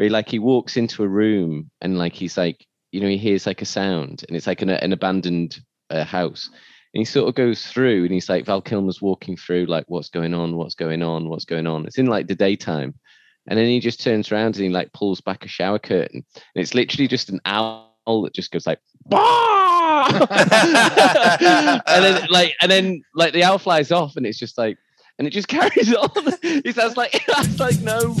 where he like he walks into a room and like he's like you know he hears like a sound and it's like an, an abandoned uh, house. And he sort of goes through and he's like val kilmer's walking through like what's going on what's going on what's going on. It's in like the daytime. And then he just turns around and he like pulls back a shower curtain. And it's literally just an owl that just goes like and then like and then like the owl flies off and it's just like and it just carries on. He sounds like that's like no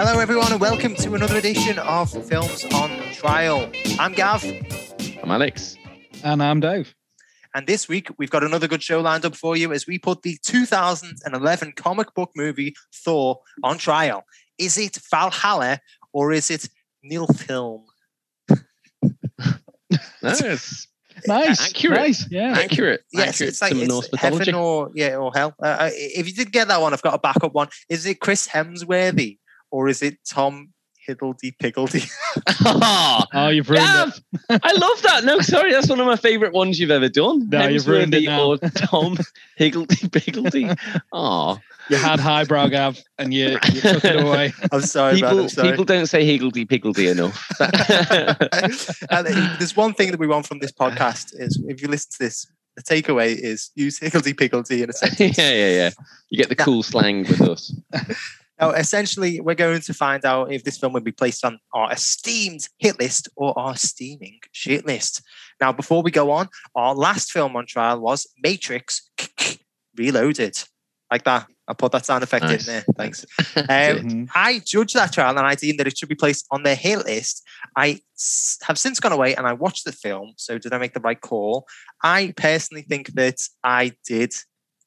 Hello, everyone, and welcome to another edition of Films on Trial. I'm Gav, i'm alex And I'm Dave. and this week we've got another good show lined up for you as we put the 2011 comic book movie Thor on trial. Is it Valhalla or is it Nilfilm? no, it's Nice. Accurate. Nice. Yeah. accurate Yes, accurate it's like to it's heaven or yeah or hell. Uh, uh, if you did get that one, I've got a backup one. Is it Chris Hemsworthy or is it Tom Hiddledy Piggledy? Oh, you've ruined Gav! it. I love that. No, sorry, that's one of my favourite ones you've ever done. No, you've ruined it now. Or Tom Higgledy Piggledy. Oh, You had highbrow Gav and you, you took it away. I'm sorry, man. people, I'm sorry. people don't say Higgledy Piggledy enough. and there's one thing that we want from this podcast is if you listen to this, the takeaway is use higgledy piggledy in a sentence. yeah, yeah, yeah. You get the cool slang with us. Now, essentially, we're going to find out if this film will be placed on our esteemed hit list or our steaming shit list. Now, before we go on, our last film on trial was Matrix Reloaded. Like that. I put that sound effect Nice. in there. Thanks. Um, Mhm. I judged that trial and I deemed that it should be placed on their hit list. I have since gone away and I watched the film. So did I make the right call? I personally think that I did.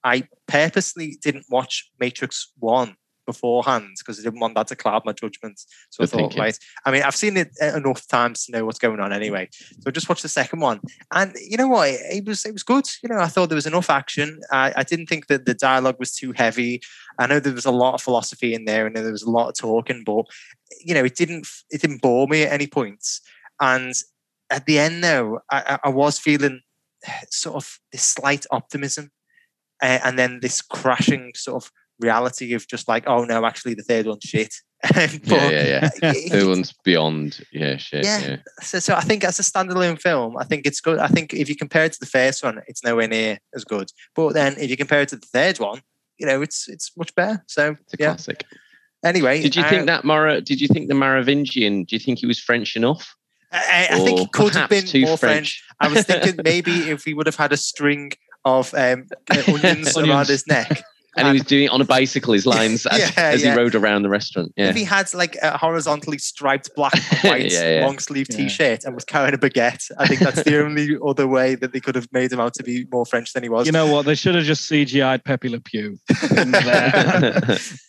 I purposely didn't watch Matrix 1 beforehand because I didn't want that to cloud my judgment. So I thought, thinking. right. I mean, I've seen it uh, enough times to know what's going on anyway. So I just watched the second one. And you know what? It, it was it was good. You know, I thought there was enough action. I, I didn't think that the dialogue was too heavy. I know there was a lot of philosophy in there, and there was a lot of talking, but you know, it didn't it didn't bore me at any points. And at the end, though, I, I I was feeling sort of this slight optimism, uh, and then this crashing sort of reality of just like, oh no, actually, the third one's shit. Yeah, But yeah, yeah. it- The one's beyond. Yeah, shit. Yeah. Yeah. so, so I think as a standalone film, I think it's good. I think if you compare it to the first one, it's nowhere near as good. But then if you compare it to the third one, you know, it's it's much better. So It's a yeah. classic. Anyway, Did you uh, think that Mara? Did you think the Merovingian? Do you think he was French enough? I, I think it could have been too more French. I was thinking maybe if we would have had a string of um, uh, onions around his neck. And he was doing it on a bicycle, his lines as, Yeah, as yeah. he rode around the restaurant. Yeah. If he had like a horizontally striped black and white Yeah, yeah. long sleeve Yeah. t-shirt and was carrying a baguette, I think that's the only other way that they could have made him out to be more French than he was. You know what? They should have just CGI'd Pepe Le Pew. And,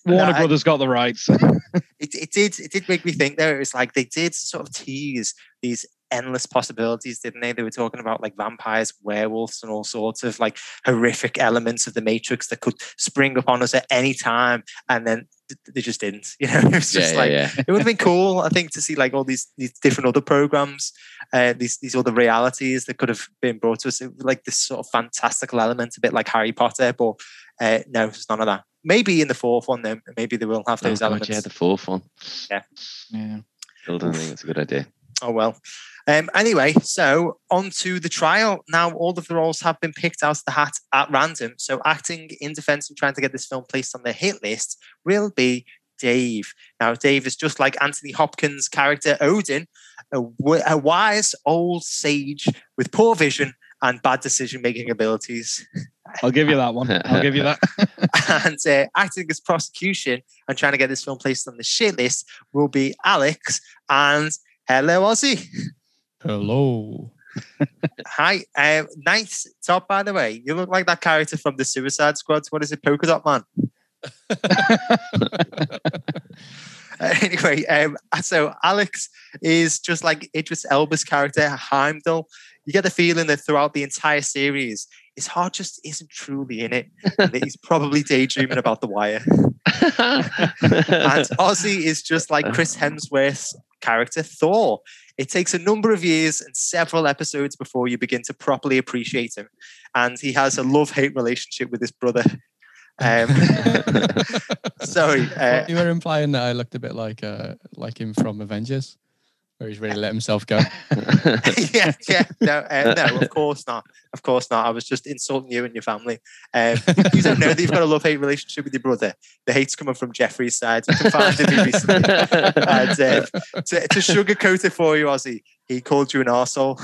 Warner I- Brothers got the rights. it, it did it did make me think there it was like they did sort of tease these endless possibilities didn't they they were talking about like vampires werewolves and all sorts of like horrific elements of the matrix that could spring upon us at any time and then they just didn't you know it was just yeah, like yeah. it would have been cool i think to see like all these these different other programs uh, these these other realities that could have been brought to us It was like this sort of fantastical element a bit like harry potter but uh, no it's none of that maybe in the fourth one then maybe they will have Oh, those God, elements yeah, the fourth one. Yeah. Still don't think it's a good idea. Oh well. Um, anyway, so on to the trial. Now, all of the roles have been picked out of the hat at random. So, acting in defense and trying to get this film placed on the hit list will be Dave. Now, Dave is just like Anthony Hopkins' character Odin, a, wise old sage with poor vision and bad decision making abilities. I'll give you that one. I'll give you that. and uh, acting as prosecution and trying to get this film placed on the shit list will be Alex and Hello Ozzy. Hello. Hi, um, nice top by the way. You look like that character from the Suicide Squad. What is it, Polka Dot Man? Anyway, um, so Alex is just like Idris Elba's character Heimdall. You get the feeling that throughout the entire series, his heart just isn't truly in it. and that he's probably daydreaming about the wire. and Ozzy is just like Chris Hemsworth's character Thor. It takes a number of years and several episodes before you begin to properly appreciate him. And he has a love hate relationship with his brother. Um, sorry. Uh, you were implying that I looked a bit like uh, like him from Avengers, where he's really let himself go. yeah, yeah, no, uh, no, of course not, of course not. I was just insulting you and your family. Um, you don't know that you've got a love hate relationship with your brother. The hate's coming from Jeffrey's side. You confided me recently, and um, to, to sugarcoat it for you, Ozzy, he called you an arsehole.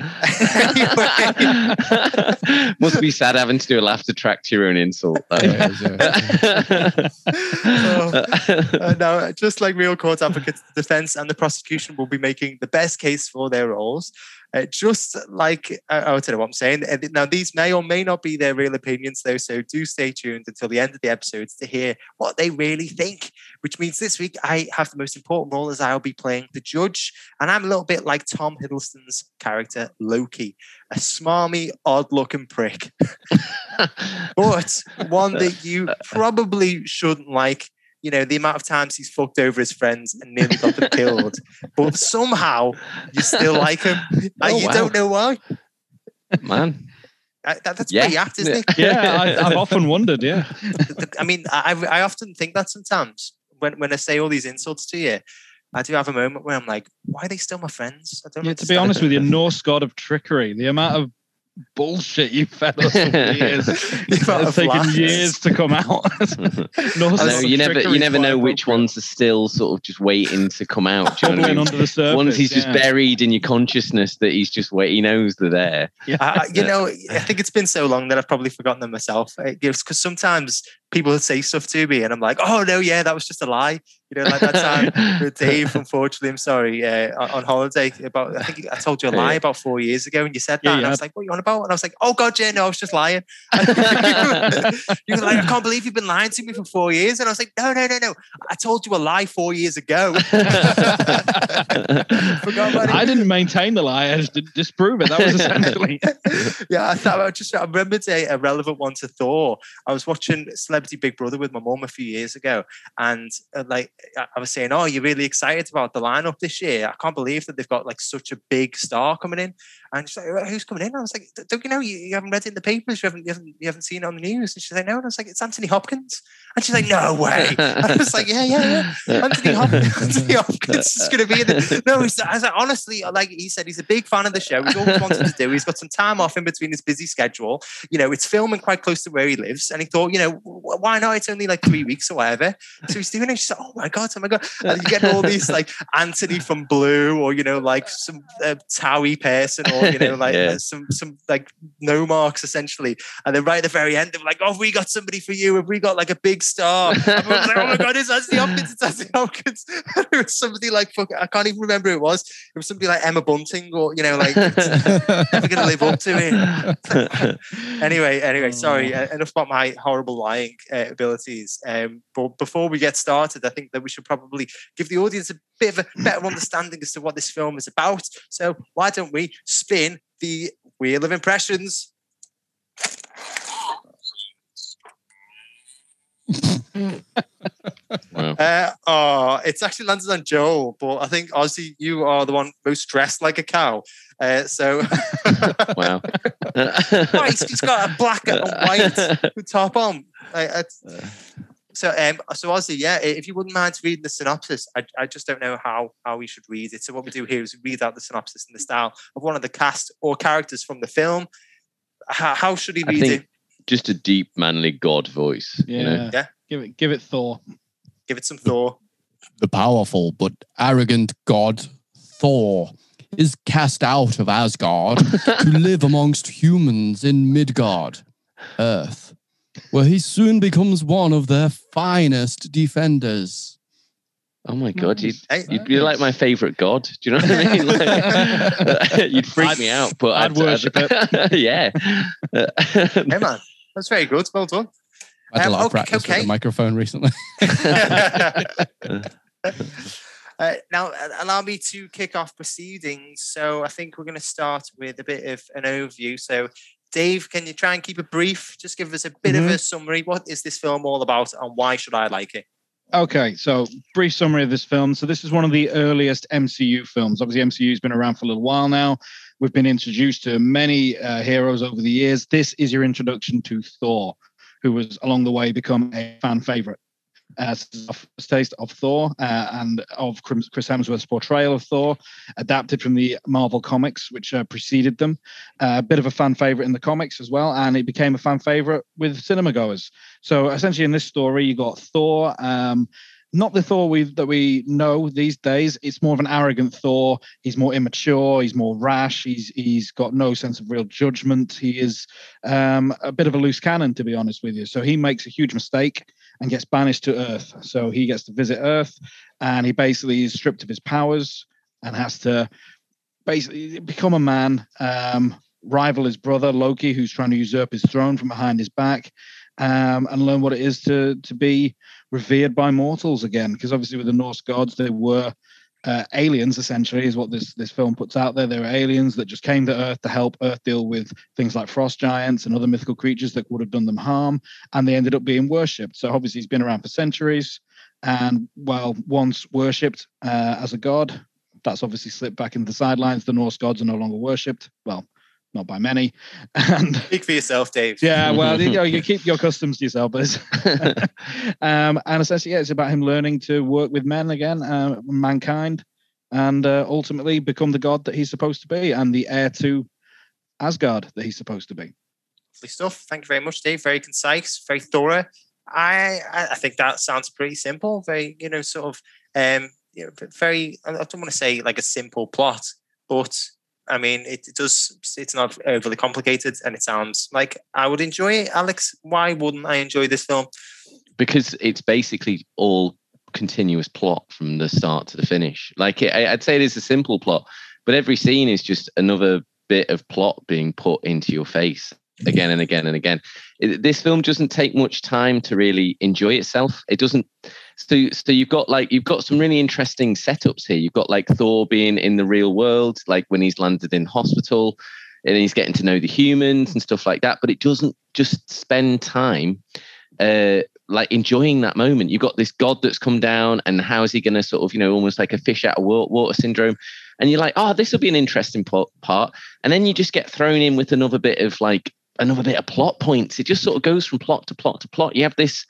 Must be sad having to do a laugh to track to your own insult. though. Yeah, yeah. Oh, uh, no, just like real court advocates, the defense and the prosecution will be making the best case for their roles. Uh, just like uh, I don't know what I'm saying. Uh, Now, these may or may not be their real opinions, though. So do stay tuned until the end of the episodes to hear what they really think. Which means this week I have the most important role as I'll be playing the judge, and I'm a little bit like Tom Hiddleston's character Loki, a smarmy, odd-looking prick, but one that you probably shouldn't like you know, the amount of times he's fucked over his friends and nearly got them killed, but somehow you still like him. Oh, and Oh, you wow. don't know why. Man, that- that's Yeah. pretty apt, isn't it? Yeah, I, I've often wondered. Yeah, I mean, I, I often think that sometimes when, when I say all these insults to you, I do have a moment where I'm like, why are they still my friends? I don't yeah. To be honest with you, Norse god of trickery, the amount of bullshit you fed us over the years, it's of taken lies. years to come out. Norse I know, you never you never know which appropriate. ones are still sort of just waiting to come out. Do you know I mean? under the surface. Ones he's just buried in your consciousness that he's just wait. He knows they're there. Yeah. I, I- you know, I think it's been so long that I've probably forgotten them myself. It gives Because sometimes people would say stuff to me and I'm like, oh, no, yeah, that was just a lie. You know, like that time with Dave, unfortunately, I'm sorry, uh, on, on holiday about, I think I told you a lie about four years ago and you said that. Yeah, and I was like, what are you on about? And I was like, oh, God, yeah, no, I was just lying. you were like, I can't believe you've been lying to me for four years. And I was like, no, no, no, no. I told you a lie four years ago. Forgot about it. I didn't maintain the lie; I just did disprove it. That was essentially. yeah, I thought I just I remembered a, a relevant one to Thor. I was watching Celebrity Big Brother with my mum a few years ago, and uh, like I was saying, "Oh, you're really excited about the lineup this year? I can't believe that they've got like such a big star coming in." And she's like, "Who's coming in?" I was like, "Don't you know? You, you haven't read it in the papers. You haven't, you haven't you haven't seen it on the news." And she's like, "No." And I was like, "It's Anthony Hopkins." And she's like, "No way." I was like, "Yeah, yeah, yeah." Anthony Hopkins, Anthony Hopkins is going to be in it. No, he's, I was like, honestly, like he said, he's a big fan of the show. He's always wanted to do. He's got some time off in between his busy schedule. You know, it's filming quite close to where he lives, and he thought, you know, "Wh- why not? It's only like three weeks or whatever. So he's doing it. She's like, oh my god, oh my god, and you get all these like Anthony from Blue, or you know, like some uh, Towie person, or you know, like Yeah. uh, some some like no marks essentially. And then right at the very end, they're like, oh, we got somebody for you? Have we got like a big star? Everyone's like, oh my god, it's Anthony Hopkins, it's Anthony Hopkins. It was somebody like fuck, I can't even remember who it was. It was somebody like Emma Bunton, or you know, like never gonna live up to it. anyway, anyway, sorry. Uh, enough about my horrible lying uh, abilities. Um, but before we get started, I think that we should probably give the audience a bit of a better understanding as to what this film is about. So why don't we spin the wheel of impressions? Wow. Uh, oh, it's actually landed on Joel, but I think Ozzy, you are the one most dressed like a cow. Uh, so Wow. he's, he's got a black and white top on. Uh, it's- so, um, so Ozzy, yeah, if you wouldn't mind reading the synopsis, I, I just don't know how how we should read it. So, what we do here is read out the synopsis in the style of one of the cast or characters from the film. How, how should he I read think- it? Just a deep, manly God voice. Yeah. You know? Yeah. Give it. Give it Thor. Give it some Thor. the powerful but arrogant god Thor is cast out of Asgard to live amongst humans in Midgard, Earth, where he soon becomes one of their finest defenders. Oh my God, you'd, you'd be like my favorite God. Do you know what I mean? Like, you'd freak me out, but I'd worship it. yeah. hey man, that's very good. Well done. I had Um, a lot of okay, practice with the microphone recently. Uh, now, allow me to kick off proceedings. So, I think we're going to start with a bit of an overview. So, Dave, can you try and keep it brief? Just give us a bit Mhm. of a summary. What is this film all about, and why should I like it? Okay, so brief summary of this film. So this is one of the earliest MCU films. Obviously, MCU has been around for a little while now. We've been introduced to many uh, heroes over the years. This is your introduction to Thor, who was along the way become a fan favorite. Uh, is first taste of Thor uh, and of Chris Hemsworth's portrayal of Thor, adapted from the Marvel comics, which uh, preceded them. Uh, a bit of a fan favorite in the comics as well, and it became a fan favorite with cinema goers. So essentially, in this story, you got Thor. Um, not the Thor we that we know these days. It's more of an arrogant Thor. He's more immature. He's more rash. He's he's got no sense of real judgment. He is um, a bit of a loose cannon, to be honest with you. So he makes a huge mistake and gets banished to Earth. So he gets to visit Earth, and he basically is stripped of his powers and has to basically become a man. Um, rival his brother Loki, who's trying to usurp his throne from behind his back, um, and learn what it is to to be revered by mortals again. Because obviously, with the Norse gods, they were uh, aliens. Essentially, is what this this film puts out there. there were aliens that just came to Earth to help Earth deal with things like frost giants and other mythical creatures that would have done them harm, and they ended up being worshipped. So obviously, he's been around for centuries, and while once worshipped uh, as a god. That's obviously slipped back into the sidelines. The Norse gods are no longer worshipped. Well, not by many. And Speak for yourself, Dave. yeah, well, you know, you keep your customs to yourself, but um, and essentially, yeah, it's about him learning to work with men again, uh, mankind, and uh, ultimately become the god that he's supposed to be and the heir to Asgard that he's supposed to be. Lovely stuff. Thank you very much, Dave. Very concise, very thorough. I I I think that sounds pretty simple. Very, you know, sort of um, you know, very. I I don't want to say like a simple plot, but I mean, it, it does. It's not overly complicated, and it sounds like I would enjoy it. Alex, why wouldn't I enjoy this film? because it's basically all continuous plot from the start to the finish. Like it, I'd say it is a simple plot, but every scene is just another bit of plot being put into your face again and again and again. This film doesn't take much time to really enjoy itself. It doesn't. So, so you've got like you've got some really interesting setups here. You've got like Thor being in the real world, like when he's landed in hospital, and he's getting to know the humans and stuff like that. But it doesn't just spend time uh, like enjoying that moment. You've got this god that's come down, and how is he going to sort of, you know, almost like a fish out of water syndrome? And you're like, oh, this will be an interesting part. And then you just get thrown in with another bit of like another bit of plot points. It just sort of goes from plot to plot to plot. You have this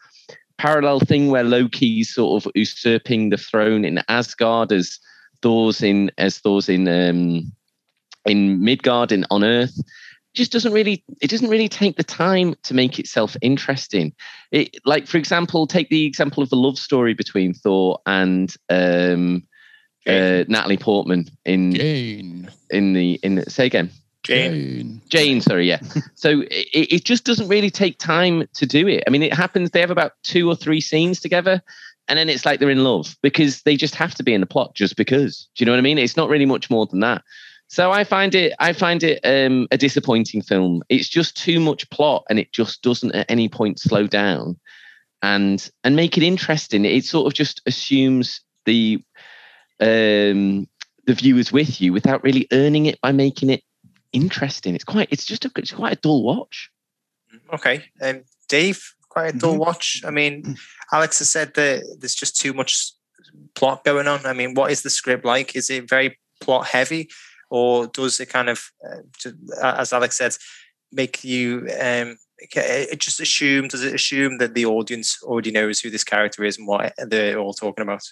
parallel thing where Loki's sort of usurping the throne in Asgard as Thor's in as Thor's in um in Midgard and on Earth. Just doesn't really it doesn't really take the time to make itself interesting. It like for example, take the example of the love story between Thor and um uh, Natalie Portman in Jane. in the in the, say again. Jane. Jane. Jane, sorry, yeah. so it, it just doesn't really take time to do it. I mean, it happens, they have about two or three scenes together, and then it's like they're in love because they just have to be in the plot just because. Do you know what I mean? It's not really much more than that. So I find it I find it um, a disappointing film. It's just too much plot and it just doesn't at any point slow down and and make it interesting. It sort of just assumes the um the viewers with you without really earning it by making it interesting. It's quite. It's just a. It's quite a dull watch. Okay. Um, Dave, quite a dull Mm-hmm. watch. I mean, Alex has said that there's just too much plot going on. I mean, what is the script like? Is it very plot heavy, or does it kind of, uh, as Alex said, make you um, it just assume? Does it assume that the audience already knows who this character is and what they're all talking about?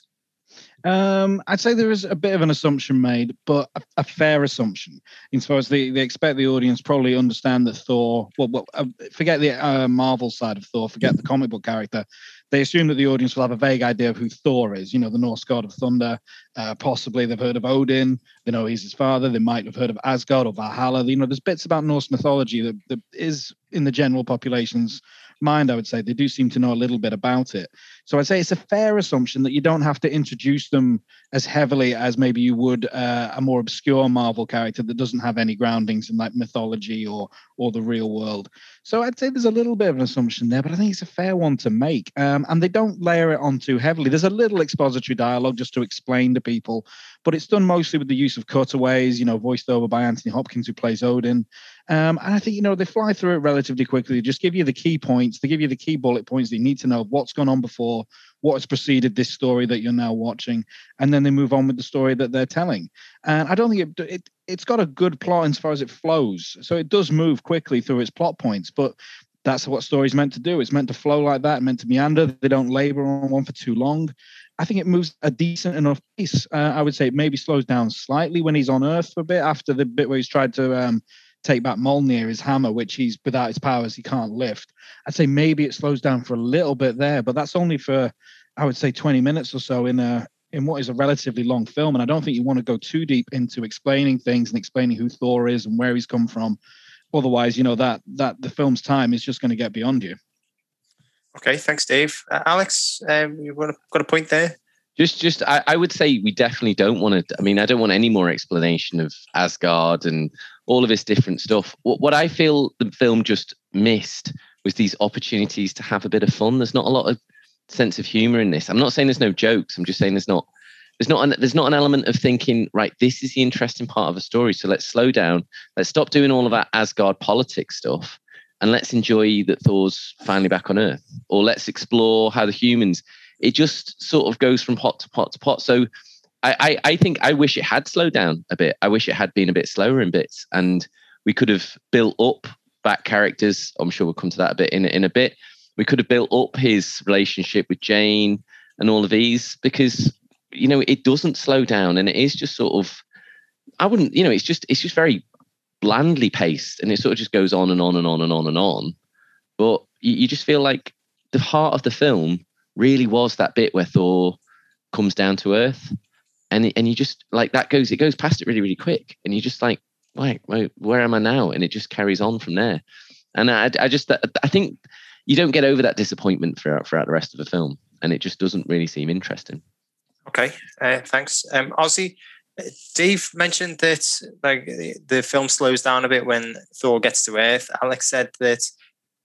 Um, I'd say there is a bit of an assumption made, but a, a fair assumption. Insofar as they, they expect the audience probably understand that Thor. Well, well uh, forget the uh, Marvel side of Thor. Forget the comic book character. They assume that the audience will have a vague idea of who Thor is. You know, the Norse god of thunder. Uh, possibly they've heard of Odin. They know he's his father. They might have heard of Asgard or Valhalla. You know, there's bits about Norse mythology that, that is in the general population's mind. I would say they do seem to know a little bit about it. So I'd say it's a fair assumption that you don't have to introduce them as heavily as maybe you would uh, a more obscure Marvel character that doesn't have any groundings in like mythology or or the real world. So I'd say there's a little bit of an assumption there, but I think it's a fair one to make. Um, and they don't layer it on too heavily. There's a little expository dialogue just to explain to people, but it's done mostly with the use of cutaways, you know, voiced over by Anthony Hopkins, who plays Odin. Um, and I think, you know, they fly through it relatively quickly. They just give you the key points, they give you the key bullet points that you need to know what's gone on before, what has preceded this story that you're now watching, and then they move on with the story that they're telling. And I don't think it, it it's got a good plot as far as it flows, so it does move quickly through its plot points, but. That's what story's meant to do. It's meant to flow like that, meant to meander. They don't labor on one for too long. I think it moves a decent enough pace. Uh, I would say it maybe slows down slightly when he's on Earth for a bit after the bit where he's tried to um, take back Mjolnir, his hammer, which he's without his powers he can't lift. I'd say maybe it slows down for a little bit there, but that's only for I would say 20 minutes or so in a in what is a relatively long film. And I don't think you want to go too deep into explaining things and explaining who Thor is and where he's come from. Otherwise, you know that that the film's time is just going to get beyond you. Okay, thanks, Dave. Uh, Alex, um, you've got a, got a point there. Just, just, I, I would say we definitely don't want to. I mean, I don't want any more explanation of Asgard and all of this different stuff. What, what I feel the film just missed was these opportunities to have a bit of fun. There's not a lot of sense of humor in this. I'm not saying there's no jokes. I'm just saying there's not there's not an, there's not an element of thinking right. This is the interesting part of a story. So let's slow down. Let's stop doing all of that Asgard politics stuff and let's enjoy that Thor's finally back on Earth, or let's explore how the humans. It just sort of goes from pot to pot to pot. So I, I, I think I wish it had slowed down a bit. I wish it had been a bit slower in bits, and we could have built up back characters. I'm sure we'll come to that a bit in in a bit. We could have built up his relationship with Jane and all of these because you know it doesn't slow down, and it is just sort of. I wouldn't, you know, it's just it's just very blandly paced and it sort of just goes on and on and on and on and on. But you, you just feel like the heart of the film really was that bit where Thor comes down to earth. And, and you just like that goes, it goes past it really, really quick. And you just like, wait, wait, where am I now? And it just carries on from there. And I, I just, I think you don't get over that disappointment throughout, throughout the rest of the film. And it just doesn't really seem interesting. Okay, uh, thanks. Um, Ozzy, Dave mentioned that like the film slows down a bit when Thor gets to Earth. Alex said that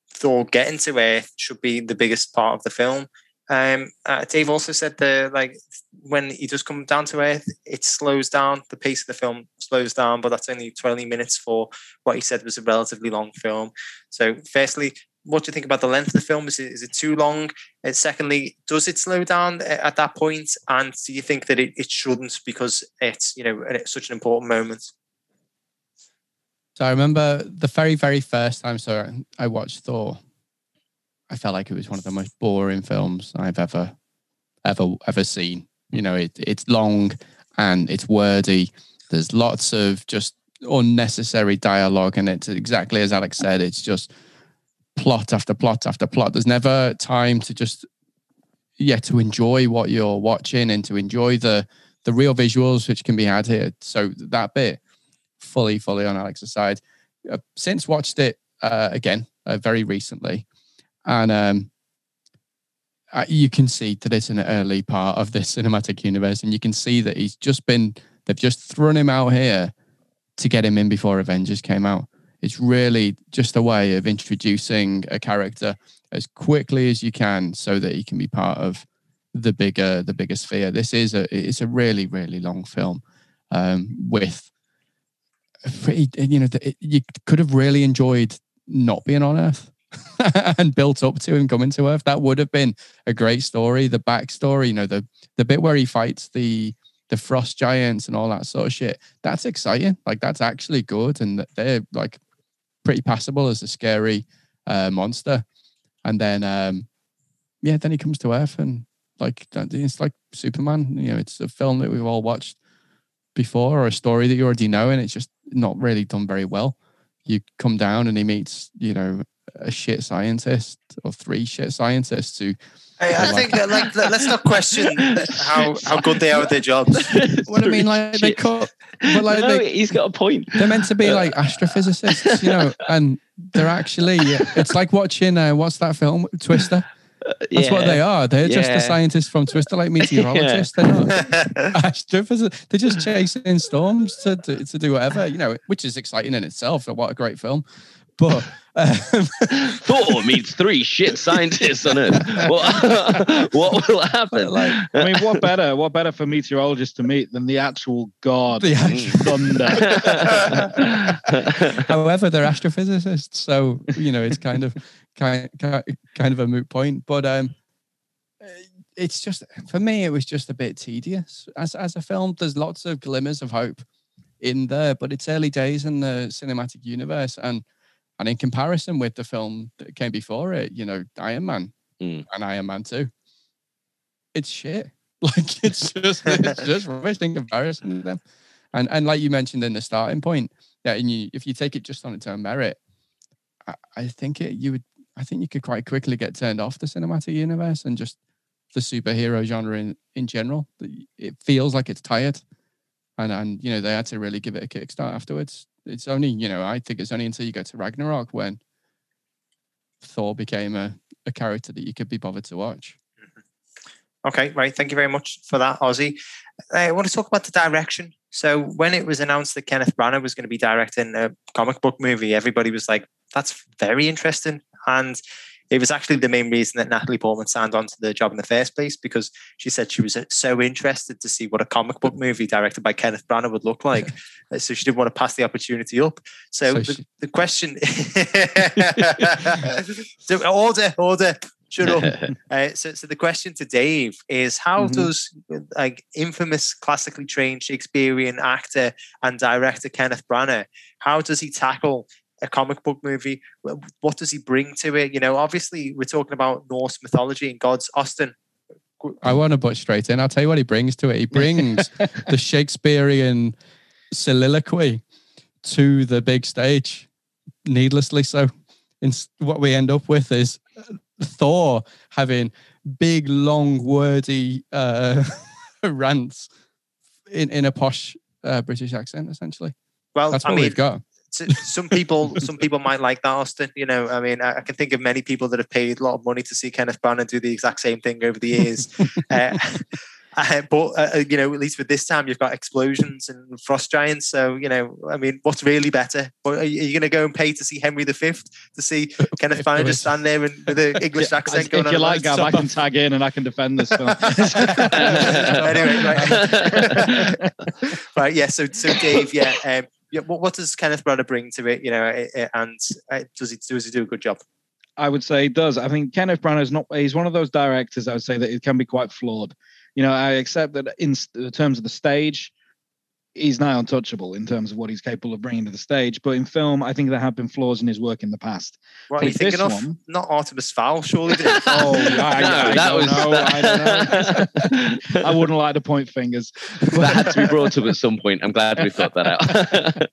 Thor getting to Earth should be the biggest part of the film. Um, uh, Dave also said that like when he does come down to Earth, it slows down. The pace of the film slows down, but that's only 20 minutes for what he said was a relatively long film. So, firstly, what do you think about the length of the film? Is it, is it too long? And secondly, does it slow down at that point? And do you think that it, it shouldn't because it's you know it's such an important moment? So I remember the very very first time so I watched Thor. I felt like it was one of the most boring films I've ever ever ever seen. You know, it it's long and it's wordy. There's lots of just unnecessary dialogue, and it's exactly as Alex said. It's just plot after plot after plot. There's never time to just yeah to enjoy what you're watching and to enjoy the the real visuals which can be had here. So that bit fully fully on Alex's side. Uh, since watched it uh, again uh, very recently, and um, you can see that it's an early part of this cinematic universe, and you can see that he's just been they've just thrown him out here to get him in before Avengers came out. It's really just a way of introducing a character as quickly as you can so that he can be part of the bigger the bigger sphere. This is a it's a really really long film um, with pretty you know it, you could have really enjoyed not being on Earth and built up to him coming to Earth. That would have been a great story. The backstory, you know, the the bit where he fights the the frost giants and all that sort of shit. That's exciting. Like that's actually good, and they're like pretty passable as a scary uh, monster. And then, um, yeah, then he comes to Earth and like it's like Superman. You know, it's a film that we've all watched before or a story that you already know, and it's just not really done very well. You come down and he meets, you know, a shit scientist or three shit scientists who. Hey, I think that, like let's not question how how good they are at their jobs. what I mean, like they cut But like, no, they- he's got a point. they're meant to be like astrophysicists, you know, and they're actually. It's like watching uh, what's that film, Twister. That's what they are. They're just Yeah. the scientists from Twister, like meteorologists. They're not astrophysicists. They're just chasing storms to, to to do whatever, you know, which is exciting in itself. What a great film! But um, Thor meets three shit scientists on Earth. What, what will happen? like I mean, what better? What better for meteorologists to meet than the actual god, the actual thunder? However, they're astrophysicists, so you know it's kind of kind kind of a moot point. But um, it's just for me, it was just a bit tedious as as a film. There's lots of glimmers of hope in there, but it's early days in the cinematic universe, and and in comparison with the film that came before it, you know, Iron Man Mm. and Iron Man Two, it's shit. Like it's just it's just rubbish in comparison to them. And and like you mentioned in the starting point, yeah, and you if you take it just on its own merit, I, I think it you would I think you could quite quickly get turned off the cinematic universe and just the superhero genre in, in general. It feels like it's tired. And and you know, they had to really give it a kickstart afterwards. It's only, you know, I think it's only until you go to Ragnarok when Thor became a, a character that you could be bothered to watch. Mm-hmm. Okay, right. Thank you very much for that, Ozzy. Uh, I want to talk about the direction. So, when it was announced that Kenneth Branagh was going to be directing a comic book movie, everybody was like, "That's very interesting." And it was actually the main reason that Natalie Portman signed on to the job in the first place because she said she was uh, so interested to see what a comic book movie directed by Kenneth Branagh would look like. Uh, so she didn't want to pass the opportunity up. So, So the, she- the question, so order, order, shut up. Uh, so, so the question to Dave is: How Mhm. does like infamous classically trained Shakespearean actor and director Kenneth Branagh? How does he tackle a comic book movie? What does he bring to it? You know, obviously we're talking about Norse mythology and gods. Austin, I want to butt straight in. I'll tell you what he brings to it. He brings the Shakespearean soliloquy to the big stage, needlessly so. And what we end up with is uh, Thor having big, long, wordy uh, rants in, in a posh uh, British accent, essentially. well, That's I what mean, we've got. Some people some people might like that austin you know i mean I, I can think of many people that have paid a lot of money to see kenneth branagh do the exact same thing over the years uh, uh, but uh, you know at least with this time you've got explosions and frost giants so you know i mean what's really better are you, going to go and pay to see henry v to see kenneth branagh just stand there and with an english Yeah, accent if going on you like? Gav, I can tag in and I can defend this film. anyway, right. right, yeah. So, so Dave, yeah, um, yeah. What, what does Kenneth Branagh bring to it? You know, uh, uh, and uh, does he does he do a good job? I would say he does. I think Kenneth Branagh is not. He's one of those directors. I would say that it can be quite flawed. You know, I accept that in in terms of the stage, he's nigh untouchable in terms of what he's capable of bringing to the stage. But in film, I think there have been flaws in his work in the past. What are you thinking this of? one- Not Artemis Fowl, surely. Oh, I, I, I that don't was know. I. I wouldn't like to point fingers. that had to be brought up at some point. I'm glad we thought that out.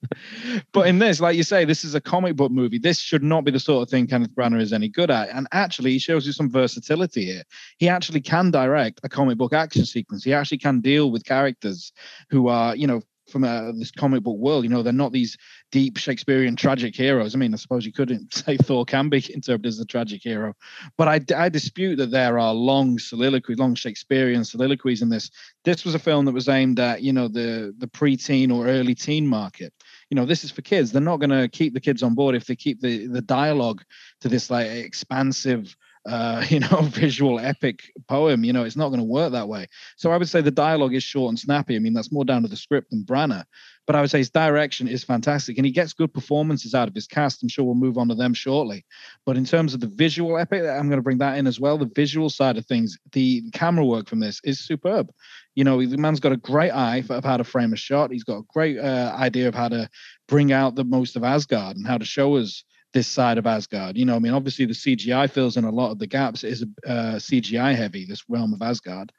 but in this, like you say, this is a comic book movie. This should not be the sort of thing Kenneth Branagh is any good at. And actually, he shows you some versatility here. He actually can direct a comic book action sequence. He actually can deal with characters who are, you know, from uh, this comic book world. You know, they're not these deep Shakespearean tragic heroes. I mean, I suppose you couldn't say Thor can be interpreted as a tragic hero, but I, I dispute that there are long soliloquies, long Shakespearean soliloquies in this. This was a film that was aimed at, you know, the the preteen or early teen market you know this is for kids they're not going to keep the kids on board if they keep the the dialogue to this like expansive uh you know visual epic poem you know it's not going to work that way. So i would say the dialogue is short and snappy. I mean that's more down to the script than branagh. But i would say his direction is fantastic and he gets good performances out of his cast. I'm sure we'll move on to them shortly. But in terms of the visual epic i'm going to bring that in as well. The visual side of things the camera work from this is superb. You know, the man's got a great eye for how to frame a shot. He's got a great uh, idea of how to bring out the most of Asgard and how to show us this side of Asgard. You know, I mean, obviously the CGI fills in a lot of the gaps. It is uh, CGI heavy, this realm of Asgard.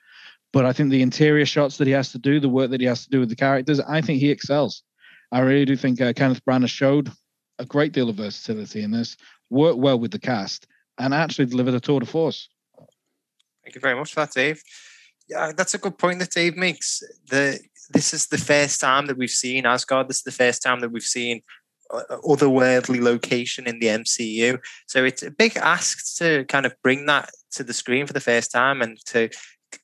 But I think the interior shots that he has to do, the work that he has to do with the characters, I think he excels. I really do think uh, Kenneth Branagh showed a great deal of versatility in this, worked well with the cast, and actually delivered a tour de force. Thank you very much for that, Dave. Yeah, that's a good point that Dave makes. The this is the first time that we've seen Asgard. This is the first time that we've seen Uh, otherworldly location in the MCU. So it's a big ask to kind of bring that to the screen for the first time and to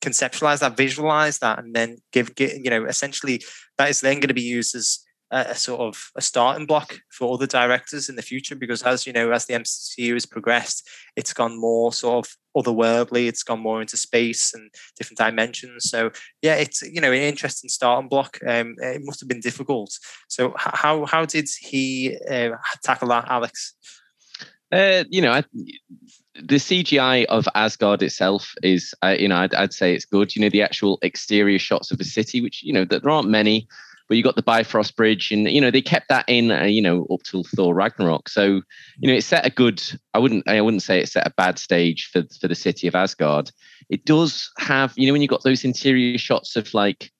conceptualize that, visualize that, and then give, give you know, essentially that is then going to be used as a, sort of a starting block for other directors in the future because as you know as the mcu has progressed it's gone more sort of otherworldly it's gone more into space and different dimensions. So yeah it's you know an interesting starting block. Um, it must have been difficult. So how how did he uh, tackle that alex? Uh, you know, I, the CGI of Asgard itself is, uh, you know, I'd, I'd, say it's good. You know, the actual exterior shots of the city, which you know, there aren't many, but you got the Bifrost Bridge, and you know they kept that in, uh, you know, up till Thor Ragnarok. So you know it set a good. I wouldn't. I wouldn't say it set a bad stage for for the city of Asgard. It does have, you know, when you got those interior shots of like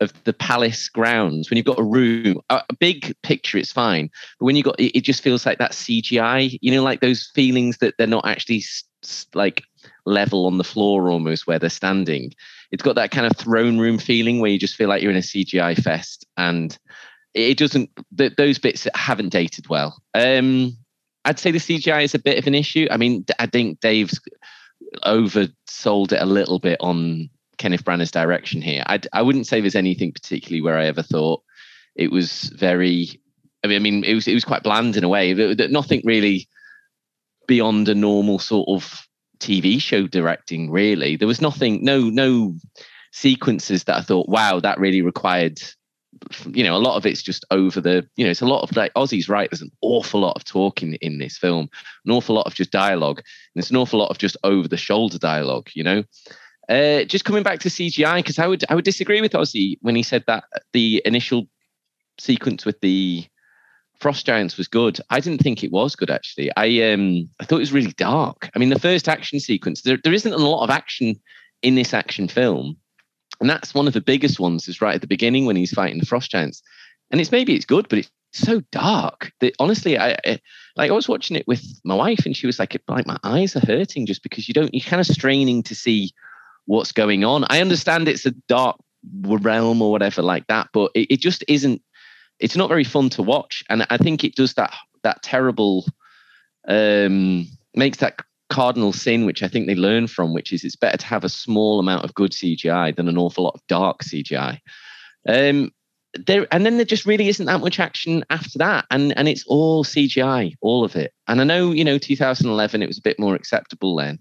of the palace grounds when you've got a room a, big picture it's fine but when you got it, it, just feels like that cgi you know like those feelings that they're not actually like level on the floor almost where they're standing it's got that kind of throne room feeling where you just feel like you're in a CGI fest, and it doesn't. Th- those bits haven't dated well. Um, I'd say the CGI is a bit of an issue. I mean, I think Dave's oversold it a little bit on Kenneth Branagh's direction here. I'd, I wouldn't say there's anything particularly where I ever thought it was very. I mean, I mean, it was it was quite bland in a way. Nothing really beyond a normal sort of TV show directing, really. There was nothing, no, no sequences that I thought, wow, that really required, you know, a lot of it's just over the, you know, it's a lot of like Ozzy's right. There's an awful lot of talking in this film, an awful lot of just dialogue, and there's an awful lot of just over the shoulder dialogue, you know. Uh, just coming back to CGI, because I would I would disagree with Ozzy when he said that the initial sequence with the Frost Giants was good. I didn't think it was good actually. I um I thought it was really dark. I mean, the first action sequence, there, there isn't a lot of action in this action film. And that's one of the biggest ones is right at the beginning when he's fighting the Frost Giants. And it's maybe it's good, but it's so dark that honestly, I, I like I was watching it with my wife and she was like, like my eyes are hurting just because you don't you're kind of straining to see what's going on. I understand it's a dark realm or whatever like that, but it, it just isn't it's not very fun to watch. And I think it does that that terrible um, makes that cardinal sin, which I think they learn from, which is it's better to have a small amount of good CGI than an awful lot of dark CGI. Um, there and then there just really isn't that much action after that, and and it's all CGI, all of it. And I know you know 2011 it was a bit more acceptable then,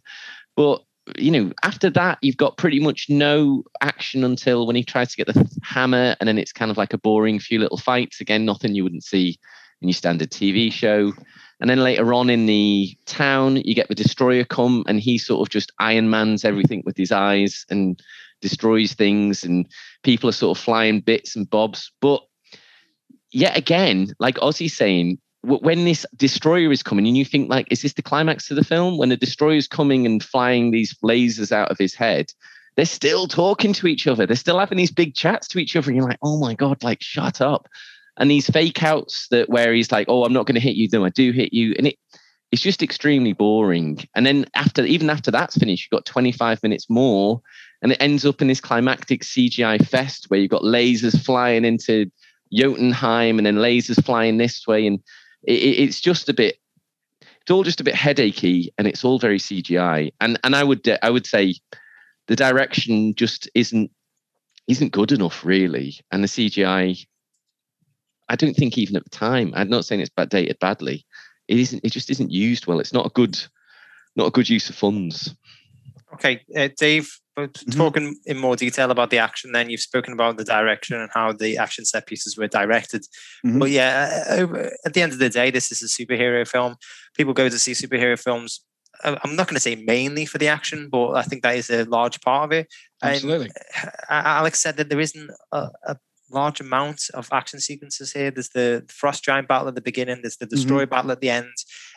but you know, after that, you've got pretty much no action until when he tries to get the hammer, and then it's kind of like a boring few little fights. Again, nothing you wouldn't see in your standard TV show. And then later on in the town, you get the destroyer come, and he sort of just Iron Man's everything with his eyes and destroys things, and people are sort of flying bits and bobs. But yet again, like Ozzy saying, when this destroyer is coming and you think like is this the climax of the film? When the destroyer is coming and flying these lasers out of his head they're still talking to each other. They're still having these big chats to each other and you're like oh my god like shut up. And these fake outs that where he's like oh i'm not going to hit you though i do hit you and it it's just extremely boring. And then after even after that's finished you've got 25 minutes more and it ends up in this climactic cgi fest where you've got lasers flying into Jotunheim and then lasers flying this way and it, it's just a bit it's all just a bit headachy and it's all very CGI. And and I would I would say the direction just isn't isn't good enough really. And the CGI, I don't think even at the time, I'm not saying it's bad dated badly. It isn't. It just isn't used well. It's not a good, not a good use of funds. Okay, uh, Dave, mm-hmm. talking in more detail about the action, then you've spoken about the direction and how the action set pieces were directed. Mm-hmm. But yeah, uh, at the end of the day, this is a superhero film. People go to see superhero films. Uh, I'm not going to say mainly for the action, but I think that is a large part of it. Absolutely. And Alex said that there isn't a, a large amount of action sequences here. There's the Frost Giant battle at the beginning. There's the Destroyer mm-hmm. battle at the end.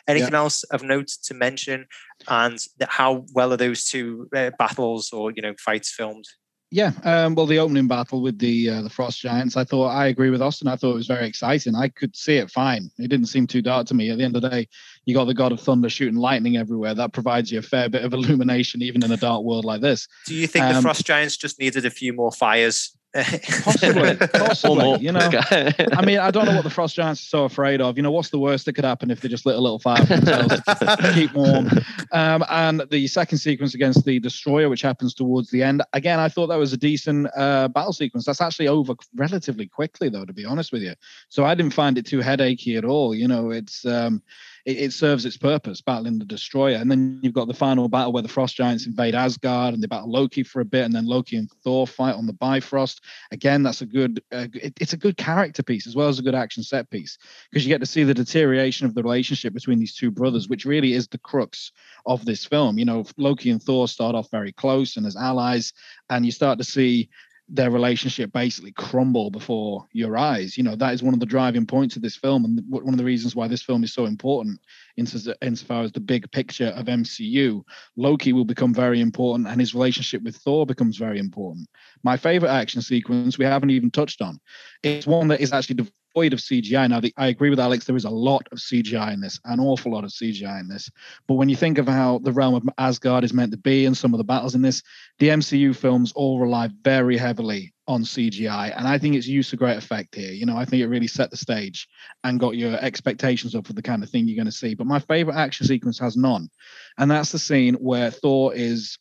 Anything yeah. else of note to mention? And how well are those two uh, battles or you know fights filmed? Yeah, um, well, the opening battle with the uh, the frost giants, I thought I agree with Austin. I thought it was very exciting. I could see it fine. It didn't seem too dark to me. At the end of the day, you got the god of thunder shooting lightning everywhere. That provides you a fair bit of illumination, even in a dark world like this. Do you think the Um, frost giants just needed a few more fires? Possibly, possibly. You know, I mean, I don't know what the frost giants are so afraid of. You know, what's the worst that could happen if they just lit a little fire for themselves to keep warm? Um, and the second sequence against the destroyer, which happens towards the end, again, I thought that was a decent uh, battle sequence. That's actually over relatively quickly, though, to be honest with you. So I didn't find it too headachy at all. You know, it's um, it, it serves its purpose, battling the destroyer, and then you've got the final battle where the frost giants invade Asgard and they battle Loki for a bit, and then Loki and Thor fight on the Bifrost. Again that's a good uh, it, it's a good character piece as well as a good action set piece because you get to see the deterioration of the relationship between these two brothers which really is the crux of this film. You know loki and thor start off very close and as allies and you start to see their relationship basically crumble before your eyes. You know that is one of the driving points of this film and one of the reasons why this film is so important insofar as the big picture of mcu loki will become very important and his relationship with thor becomes very important. My favorite action sequence we haven't even touched on. It's one that is actually devoid of CGI. Now, the, I agree with Alex, there is a lot of CGI in this, an awful lot of CGI in this. But when you think of how the realm of Asgard is meant to be and some of the battles in this, the MCU films all rely very heavily on CGI. And I think it's used to great effect here. You know, I think it really set the stage and got your expectations up for the kind of thing you're going to see. But my favorite action sequence has none. And that's the scene where Thor is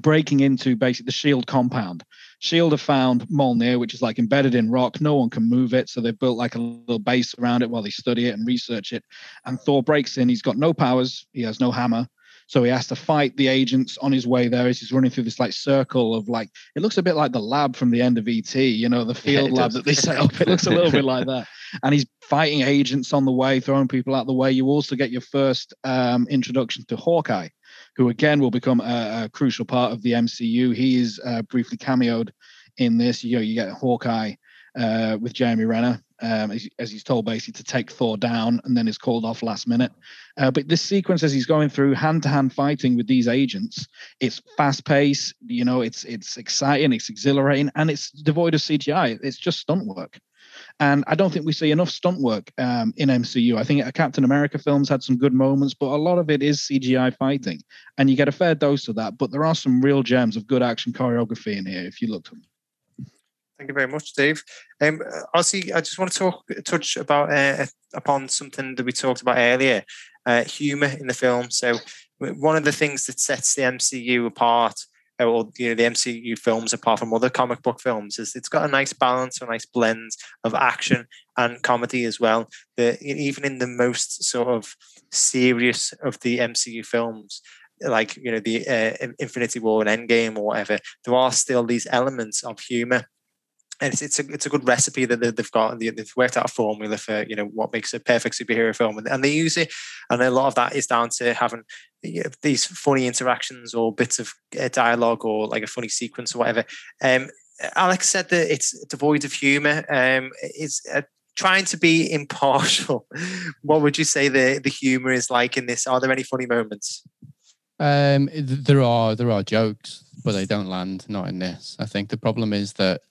breaking into basically the shield compound. Shield have found Mjolnir, which is like embedded in rock. No one can move it, so they've built like a little base around it while they study it and research it. And Thor breaks in. He's got no powers. He has no hammer, so he has to fight the agents on his way there as he's running through this like circle of like it looks a bit like the lab from the end of ET. You know, the field it lab does. that they set up. It looks a little bit like that. And he's fighting agents on the way, throwing people out the way. You also get your first um, introduction to Hawkeye who again will become a, a crucial part of the MCU. He is uh, briefly cameoed in this. You know, you get Hawkeye uh, with Jeremy Renner, um, as, as he's told basically to take Thor down, and then is called off last minute. Uh, but this sequence, as he's going through hand-to-hand fighting with these agents, it's fast-paced. You know, it's it's exciting, it's exhilarating, and it's devoid of CGI. It's just stunt work. And I don't think we see enough stunt work um, in MCU. I think Captain America films had some good moments, but a lot of it is CGI fighting, and you get a fair dose of that. But there are some real gems of good action choreography in here if you look. at them. Thank you very much, Dave. Um, Ozzy, I just want to talk touch about uh, upon something that we talked about earlier, uh, humor in the film. So one of the things that sets the MCU apart, uh, or you know, the MCU films apart from other comic book films, is it's got a nice balance, a nice blend of action and comedy as well. The even in the most sort of serious of the MCU films, like you know the uh, Infinity War and Endgame or whatever, there are still these elements of humor and it's, it's a it's a good recipe that they- they've got. They- They've worked out a formula for you know what makes a perfect superhero film, and, and they use it. And a lot of that is down to having these funny interactions or bits of uh, dialogue or like a funny sequence or whatever. Um, Alex said that it's devoid of humor. Um, is uh, trying to be impartial. what would you say the the humor is like in this? Are there any funny moments? Um, there are there are jokes, but they don't land. Not in this. I think the problem is that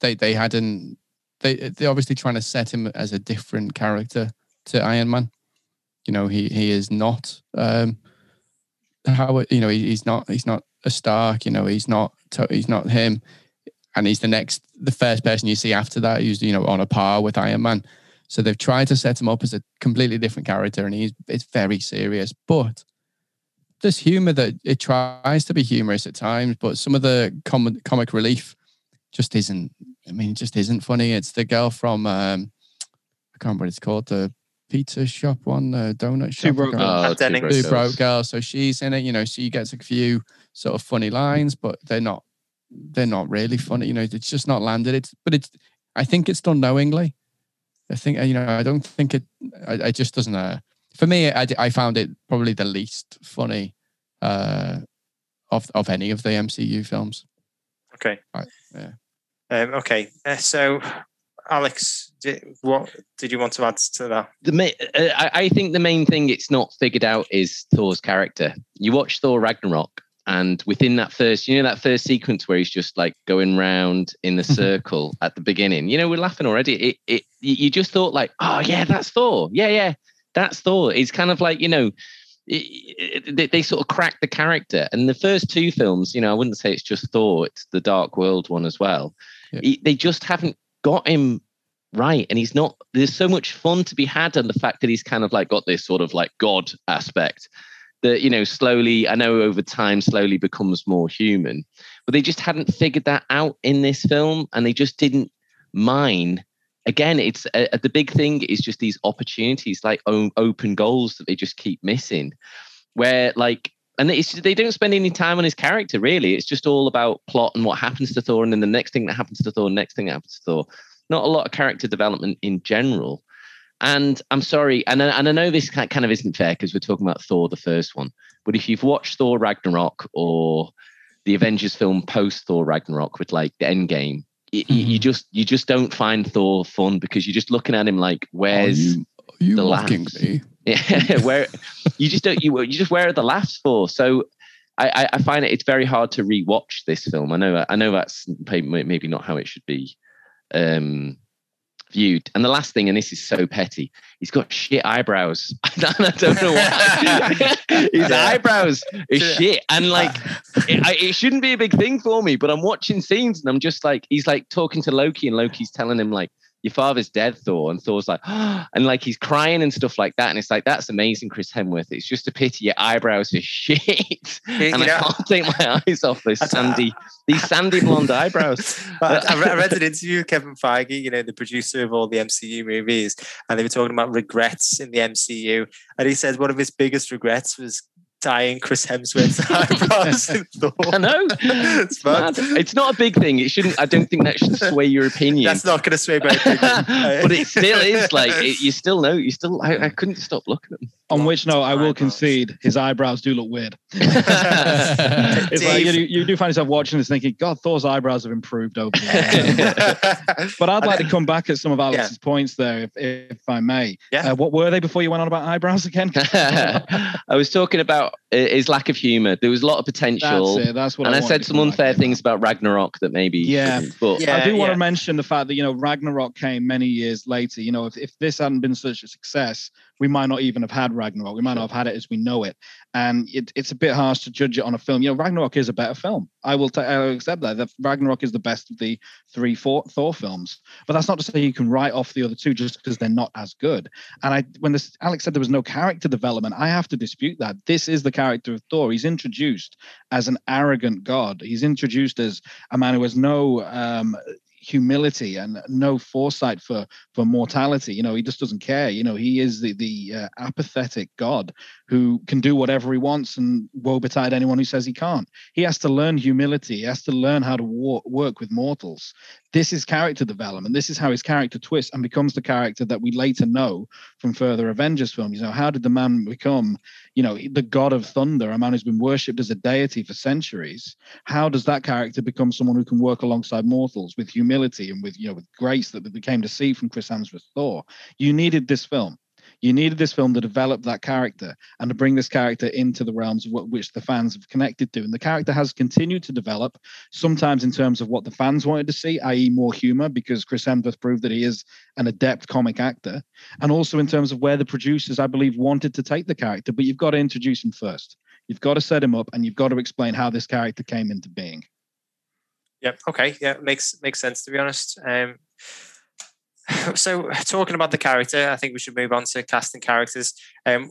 they they hadn't. They they're obviously trying to set him as a different character to Iron Man. You know, he he is not. Um, how you know he, he's not he's not a Stark. You know, he's not he's not him, and he's the next the first person you see after that who's you know on a par with Iron Man. So they've tried to set him up as a completely different character, and he's it's very serious, but there's humor that it tries to be humorous at times, but some of the com- comic relief just isn't. I mean, it just isn't funny. It's the girl from um, I can't remember what it's called, the pizza shop one, the donut shop. I Broke can't Girls. remember. Broke Two Girls. broke girl. So she's in it. You know, she gets a few sort of funny lines, but they're not. They're not really funny. You know, it's just not landed. It's but it's. I think it's done knowingly. I think you know. I don't think it. I, it just doesn't. Uh, for me, I, I found it probably the least funny uh, of of any of the MCU films. Okay. Right, yeah. Um, okay. Uh, so, Alex, did, what did you want to add to that? the ma- uh, I, I think the main thing it's not figured out is Thor's character. You watch Thor Ragnarok, and within that first, you know, that first sequence where he's just like going round in the circle at the beginning, you know, we're laughing already. It, it, you just thought like, oh yeah, that's Thor. Yeah, yeah, that's Thor. It's kind of like, you know, it, it, they, they sort of crack the character. And the first two films, you know, I wouldn't say it's just Thor; it's the Dark World one as well. Yeah. He- they just haven't got him right, and he's not. There's so much fun to be had, and the fact that he's kind of like got this sort of like God aspect that you know slowly. I know over time, slowly becomes more human, but they just hadn't figured that out in this film, and they just didn't mine again it's uh, the big thing is just these opportunities like o- open goals that they just keep missing where like and it's, they don't spend any time on his character really it's just all about plot and what happens to thor and then the next thing that happens to thor next thing that happens to thor not a lot of character development in general and i'm sorry and I, and I know this kind of isn't fair because we're talking about thor the first one but if you've watched thor ragnarok or the avengers film post thor ragnarok with like the end game y- you mm-hmm. just you just don't find thor fun because you're just looking at him like where's are you, are you the laughs? me? yeah, where you just don't you you just where are the laughs for? So I, I, I find it it's very hard to rewatch this film. I know I know that's maybe not how it should be um, viewed. And the last thing, and this is so petty, he's got shit eyebrows. I don't know why. His eyebrows is shit, and like it, I, it shouldn't be a big thing for me. But I'm watching scenes, and I'm just like he's like talking to Loki, and Loki's telling him like your father's dead, Thor. And Thor's like, and like he's crying and stuff like that. And it's like, that's amazing, Chris Hemsworth. It's just a pity your eyebrows are shit. And I can't take my eyes off those sandy, these sandy blonde eyebrows. I read an interview with Kevin Feige, you know, the producer of all the MCU movies, and they were talking about regrets in the MCU. And he said one of his biggest regrets was dyeing Chris Hemsworth's eyebrows in Thor. I know. it's It's, mad. It's not a big thing. It shouldn't, I don't think that should sway your opinion. That's not going to sway my opinion. but it still is like it, you still know you still I, I couldn't stop looking at them On which note, I will Eyebrows. concede his eyebrows do look weird. It's like you, you do find yourself watching this thinking, God, Thor's eyebrows have improved over the years. But I'd like to come back at some of Alex's points there, if, if I may. Yeah. Uh, what were they before you went on about eyebrows again? I was talking about his lack of humor there was a lot of potential That's it. That's what and I, I, said some unfair to. things about Ragnarok that maybe Yeah. but Yeah. I do want yeah. to mention the fact that you know Ragnarok came many years later. You know, if, if this hadn't been such a success, we might not even have had Ragnarok. We might not have had it as we know it. And it, it's a bit harsh to judge it on a film. You know, Ragnarok is a better film. I will ta- I will accept that. that. Ragnarok is the best of the three Thor, Thor films. But that's not to say you can write off the other two just because they're not as good. And I, when this Alex said there was no character development, I have to dispute that. This is the character of Thor. He's introduced as an arrogant god. He's introduced as a man who has no um, humility and no foresight for for mortality. You know, he just doesn't care. You know, he is the the uh, apathetic god who can do whatever he wants and woe betide anyone who says he can't. He has to learn humility. He has to learn how to war- work with mortals. This is character development. This is how his character twists and becomes the character that we later know from further Avengers films. You know, how did the man become, you know, the god of thunder, a man who's been worshipped as a deity for centuries? How does that character become someone who can work alongside mortals with humility and with, you know, with grace that we came to see from Chris Hemsworth Thor? You needed this film. You needed this film to develop that character and to bring this character into the realms of what, which the fans have connected to. And the character has continued to develop, sometimes in terms of what the fans wanted to see, i.e., more humor, because Chris Hemsworth proved that he is an adept comic actor, and also in terms of where the producers, I believe, wanted to take the character. But you've got to introduce him first. You've got to set him up, and you've got to explain how this character came into being. Yeah. Okay. Yeah. Makes makes sense to be honest. Um, so talking about the character, I think we should move on to casting characters. Um,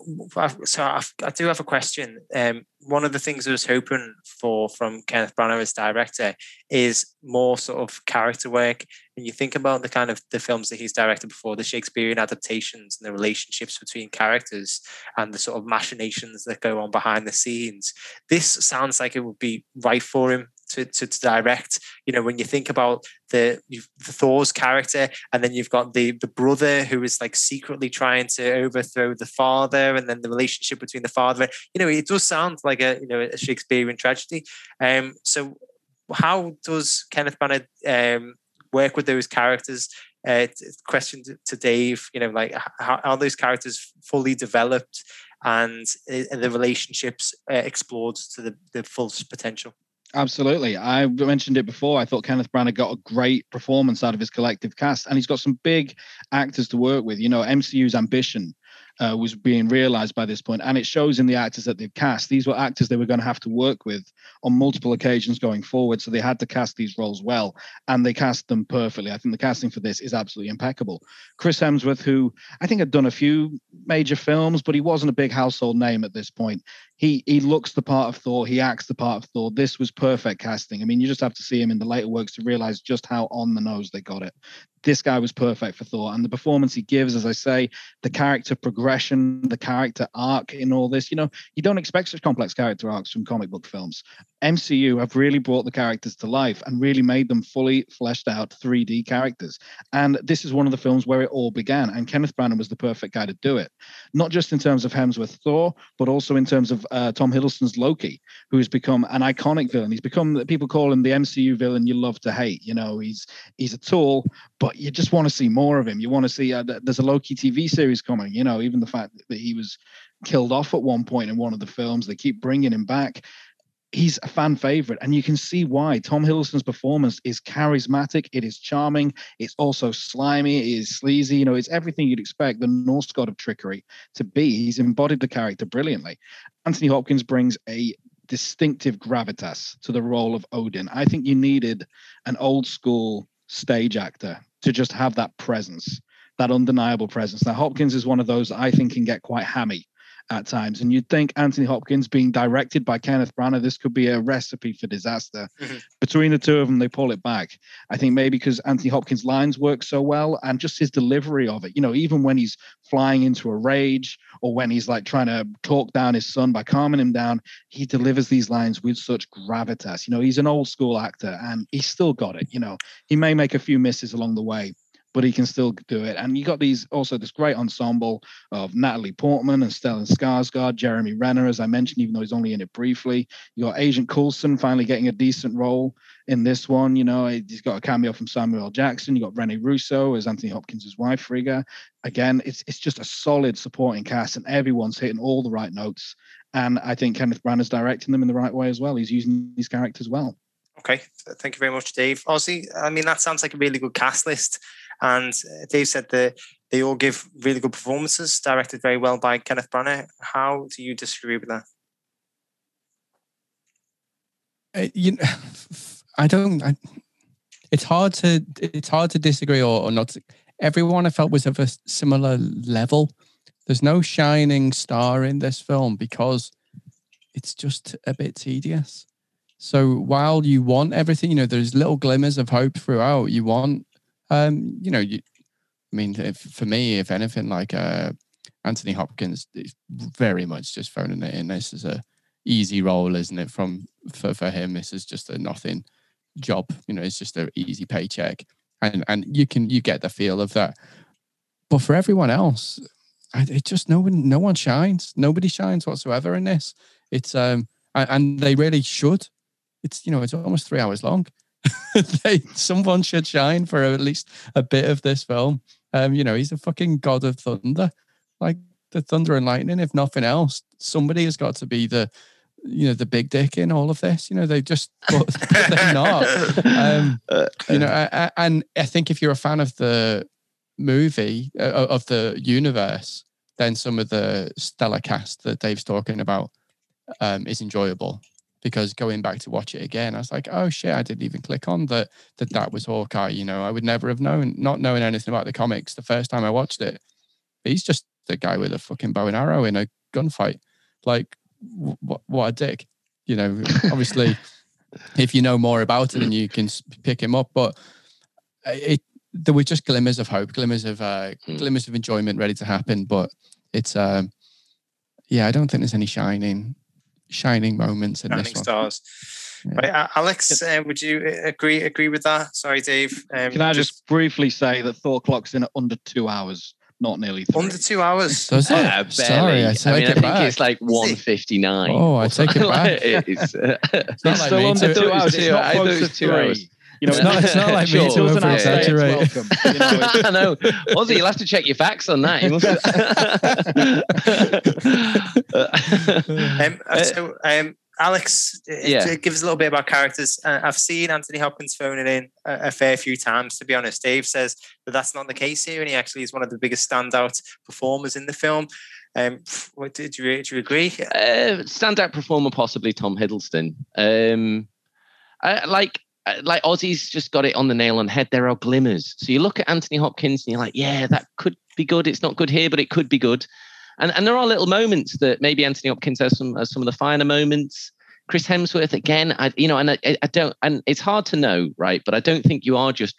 so I've, I do have a question. Um, one of the things I was hoping for from Kenneth Branagh as director is more sort of character work. And you think about the kind of the films that he's directed before, the Shakespearean adaptations and the relationships between characters and the sort of machinations that go on behind the scenes. This sounds like it would be right for him to, to, to direct. You know, when you think about the, the Thor's character, and then you've got the the brother who is like secretly trying to overthrow the father, and then the relationship between the father. You know, it does sound like a you know a Shakespearean tragedy. Um, so how does Kenneth Branagh um, work with those characters? Uh, question to, to Dave, you know, like how are those characters fully developed? and uh, the relationships uh, explored to the, the full potential. Absolutely. I mentioned it before. I thought Kenneth Branagh got a great performance out of his collective cast, and he's got some big actors to work with. You know, MCU's ambition uh, was being realized by this point, and it shows in the actors that they've cast. These were actors they were going to have to work with on multiple occasions going forward, so they had to cast these roles well, and they cast them perfectly. I think the casting for this is absolutely impeccable. Chris Hemsworth, who I think had done a few major films, but he wasn't a big household name at this point. He he looks the part of Thor, he acts the part of Thor. This was perfect casting. I mean, you just have to see him in the later works to realize just how on the nose they got it this guy was perfect for Thor. And the performance he gives, as I say, the character progression, the character arc in all this, you know, you don't expect such complex character arcs from comic book films. MCU have really brought the characters to life and really made them fully fleshed out 3D characters. And this is one of the films where it all began. And Kenneth Branagh was the perfect guy to do it, not just in terms of Hemsworth Thor, but also in terms of uh, Tom Hiddleston's Loki, who has become an iconic villain. He's become people call him the MCU villain you love to hate. You know, he's he's a tool, but you just want to see more of him. You want to see uh, there's a Loki TV series coming. You know, even the fact that he was killed off at one point in one of the films, they keep bringing him back he's a fan favorite and you can see why. Tom hiddleston's performance is charismatic it is charming it's also slimy it is sleazy you know it's everything you'd expect the norse god of trickery to be. He's embodied the character brilliantly. Anthony hopkins brings a distinctive gravitas to the role of odin. I think you needed an old school stage actor to just have that presence that undeniable presence. Now hopkins is one of those i think can get quite hammy at times. And you'd think Anthony Hopkins being directed by Kenneth Branagh, this could be a recipe for disaster. Mm-hmm. Between the two of them, they pull it back. I think maybe because Anthony Hopkins' lines work so well and just his delivery of it, you know, even when he's flying into a rage or when he's like trying to talk down his son by calming him down, he delivers these lines with such gravitas. You know, he's an old school actor and he's still got it. You know, he may make a few misses along the way, but he can still do it. And you got these also this great ensemble of Natalie Portman and Stellan Skarsgård, Jeremy Renner, as I mentioned, even though he's only in it briefly. You got Agent Coulson finally getting a decent role in this one. You know, he's got a cameo from Samuel Jackson. You got Rene Russo as Anthony Hopkins' wife, Frigga. Again, it's it's just a solid supporting cast, and everyone's hitting all the right notes. And I think Kenneth Branagh's directing them in the right way as well. He's using these characters well. Okay, thank you very much, Dave. Ozzy, I mean, that sounds like a really good cast list. And uh, Dave said that they all give really good performances, directed very well by Kenneth Branagh. How do you disagree with that? Uh, you I don't. I, it's hard to it's hard to disagree or, or not. To, everyone I felt was of a similar level. There's no shining star in this film because it's just a bit tedious. So while you want everything, you know, there's little glimmers of hope throughout. You want um, you know, you, I mean, if, for me, if anything, like uh, Anthony Hopkins is very much just phoning it in. This is a easy role, isn't it? From for, for him, this is just a nothing job. You know, it's just an easy paycheck, and and you can you get the feel of that. But for everyone else, it just no one no one shines. Nobody shines whatsoever in this. It's um and they really should. It's you know it's almost three hours long. they, someone should shine for at least a bit of this film. Um, you know, he's a fucking god of thunder, like the thunder and lightning. If nothing else, somebody has got to be the, you know, the big dick in all of this. You know, they just, but, but they're not. Um, you know, I, I, and I think if you're a fan of the movie uh, of the universe, then some of the stellar cast that Dave's talking about um, is enjoyable because going back to watch it again, I was like, oh shit, I didn't even click on that that that was Hawkeye. You know, I would never have known, not knowing anything about the comics the first time I watched it. He's just the guy with a fucking bow and arrow in a gunfight. Like, what what a dick. You know, obviously, if you know more about it, then you can pick him up. But it there were just glimmers of hope, glimmers of uh, hmm. glimmers of enjoyment ready to happen. But it's um, yeah, I don't think there's any shining shining moments in shining this one. stars. Yeah. Right, Alex, uh, would you uh, agree agree with that? Sorry, Dave. Um, Can I just, just, briefly say that Thor clocks in at under two hours, not nearly three. Under two hours. Does it? Yeah, Sorry, I, take I mean, I think back. it's like one fifty nine. Oh, I take it back. it's, uh, it's, it's still under two hours. It's not close to three. You know, It's not- it's not like me it to doesn't over outstay its exaggerate. welcome. You know, it's- I know. Ozzy, you'll have to check your facts on that. Um, Uh, so, um, Alex, Yeah. to give us a little bit about characters. Uh, I've seen Anthony Hopkins phoning in a, a fair few times. To be honest, Dave says that that's not the case here, and he actually is one of the biggest standout performers in the film. Um, what, did you do you agree? uh, standout performer, possibly Tom Hiddleston. Um, I, like Uh, like Ozzy's just got it on the nail on the head. There are glimmers. So you look at Anthony Hopkins and you're like, yeah, that could be good. It's not good here, but it could be good. And and there are little moments that maybe Anthony Hopkins has some has some of the finer moments. Chris Hemsworth again, I you know, and I, I don't, and it's hard to know, right? But I don't think you are just